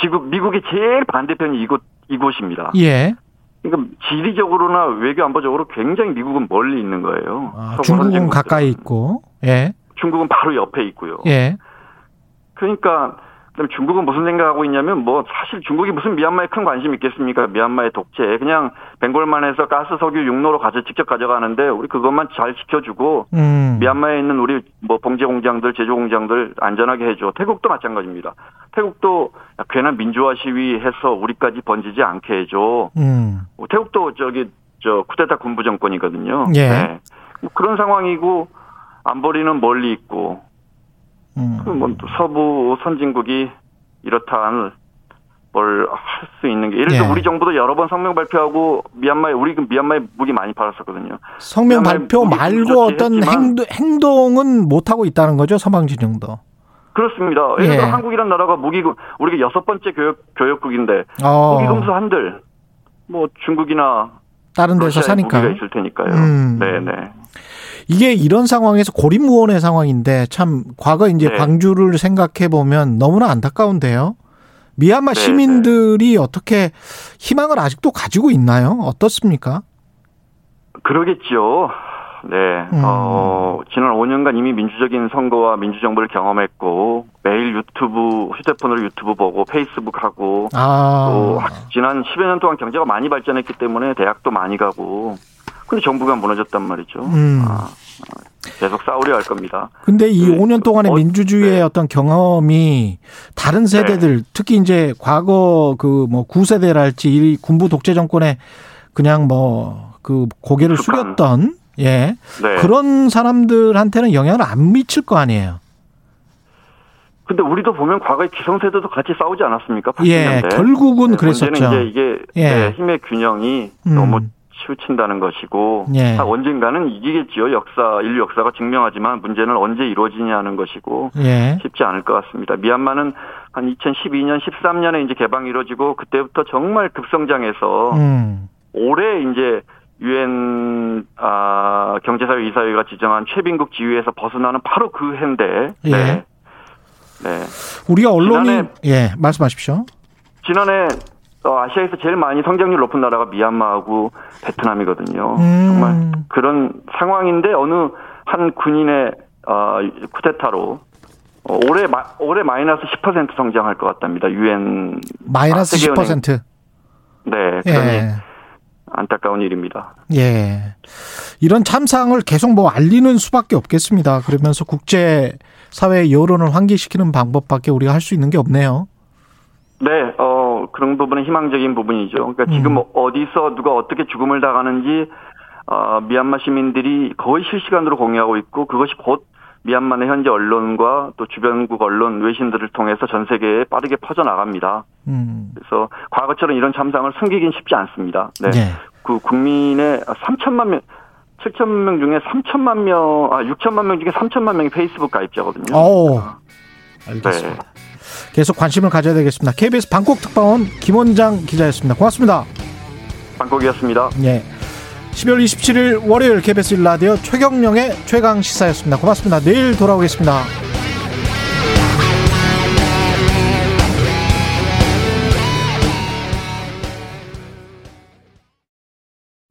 지금 미국의 제일 반대편이 이곳 이곳입니다. 예. 그러니까 지리적으로나 외교 안보적으로 굉장히 미국은 멀리 있는 거예요. 아, 중국은 가까이 있고, 예. 중국은 바로 옆에 있고요. 예. 그러니까 그다음 중국은 무슨 생각하고 있냐면 뭐 사실 중국이 무슨 미얀마에 큰 관심 있겠습니까? 미얀마의 독재 그냥 벵골만 해서 가스 석유 육로로 가져 직접 가져가는데 우리 그것만 잘 지켜주고 음. 미얀마에 있는 우리 뭐 봉제 공장들 제조 공장들 안전하게 해줘. 태국도 마찬가지입니다. 태국도 괜한 민주화 시위해서 우리까지 번지지 않게 해줘. 음. 뭐 태국도 저기 저 쿠데타 군부 정권이거든요. 예. 네. 뭐 그런 상황이고 안보리는 멀리 있고 음. 뭐 서부 선진국이 이렇다 뭘할 수 있는 게 예를 들어 예. 우리 정부도 여러 번 성명 발표하고 미얀마에 우리 그 미얀마에 무기 많이 팔았었거든요. 성명 발표 말고 어떤 행동, 행동은 못 하고 있다는 거죠 서방 진영도. 그렇습니다. 예를 들어 예. 한국이란 나라가 무기 우리가 여섯 번째 교역 교역국인데 어. 무기 금수 한들 뭐 중국이나 다른 데서 사니까 무기가 있을 테니까요. 음. 네네. 이게 이런 상황에서 고립무원의 상황인데 참 과거 이제 네. 광주를 생각해 보면 너무나 안타까운데요. 미얀마 네, 시민들이 네. 어떻게 희망을 아직도 가지고 있나요? 어떻습니까? 그러겠죠. 네. 음. 어, 지난 5년간 이미 민주적인 선거와 민주정부를 경험했고, 매일 유튜브, 휴대폰으로 유튜브 보고, 페이스북 하고, 아. 또 지난 10여 년 동안 경제가 많이 발전했기 때문에 대학도 많이 가고, 근데 정부가 무너졌단 말이죠. 음. 아, 계속 싸우려 할 겁니다. 근데 이 네. 5년 동안의 어, 민주주의의 네. 어떤 경험이 다른 세대들, 네. 특히 이제 과거 그 뭐 구세대랄지 이 군부 독재 정권에 그냥 뭐 그 고개를 익숙한. 숙였던 예. 네. 그런 사람들한테는 영향을 안 미칠 거 아니에요. 근데 우리도 보면 과거에 기성세대도 같이 싸우지 않았습니까? 80년대. 예, 결국은 네, 그랬었죠. 문제는 이제 이게 예. 네, 힘의 균형이 음. 너무 치우친다는 것이고 예. 언젠가는 이기겠지요. 역사 인류 역사가 증명하지만 문제는 언제 이루어지냐는 것이고 예. 쉽지 않을 것 같습니다. 미얀마는 한 2012년 13년에 이제 개방이 이루어지고 그때부터 정말 급성장해서 음. 올해 이제 유엔 아, 경제사회 이사회가 지정한 최빈국 지위에서 벗어나는 바로 그 해인데. 예. 네. 네. 우리가 언론이 지난해, 예 말씀하십시오. 지난해 어, 아시아에서 제일 많이 성장률 높은 나라가 미얀마하고 베트남이거든요. 음. 정말 그런 상황인데 어느 한 군인의 어, 쿠데타로 어, 올해 마, 올해 마이너스 10% 성장할 것 같답니다. 유엔 마이너스 10%. 네, 그러니 예. 안타까운 일입니다. 예. 이런 참상을 계속 뭐 알리는 수밖에 없겠습니다. 그러면서 국제 사회 여론을 환기시키는 방법밖에 우리가 할 수 있는 게 없네요. 네, 어, 그런 부분은 희망적인 부분이죠. 그러니까 지금 음. 어디서 누가 어떻게 죽음을 당하는지, 어, 미얀마 시민들이 거의 실시간으로 공유하고 있고, 그것이 곧 미얀마 의 현재 언론과 또 주변국 언론, 외신들을 통해서 전 세계에 빠르게 퍼져나갑니다. 음. 그래서 과거처럼 이런 참상을 숨기긴 쉽지 않습니다. 네. 네. 그 국민의 3천만 명, 7천 명 중에 3천만 명, 아, 6천만 명 중에 3천만 명이 페이스북 가입자거든요. 오. 알겠습니다. 네. 계속 관심을 가져야 되겠습니다. KBS 방콕 특파원 김원장 기자였습니다. 고맙습니다. 방콕이었습니다. 예. 12월 27일 월요일 KBS 1라디오 최경령의 최강 시사였습니다. 고맙습니다. 내일 돌아오겠습니다.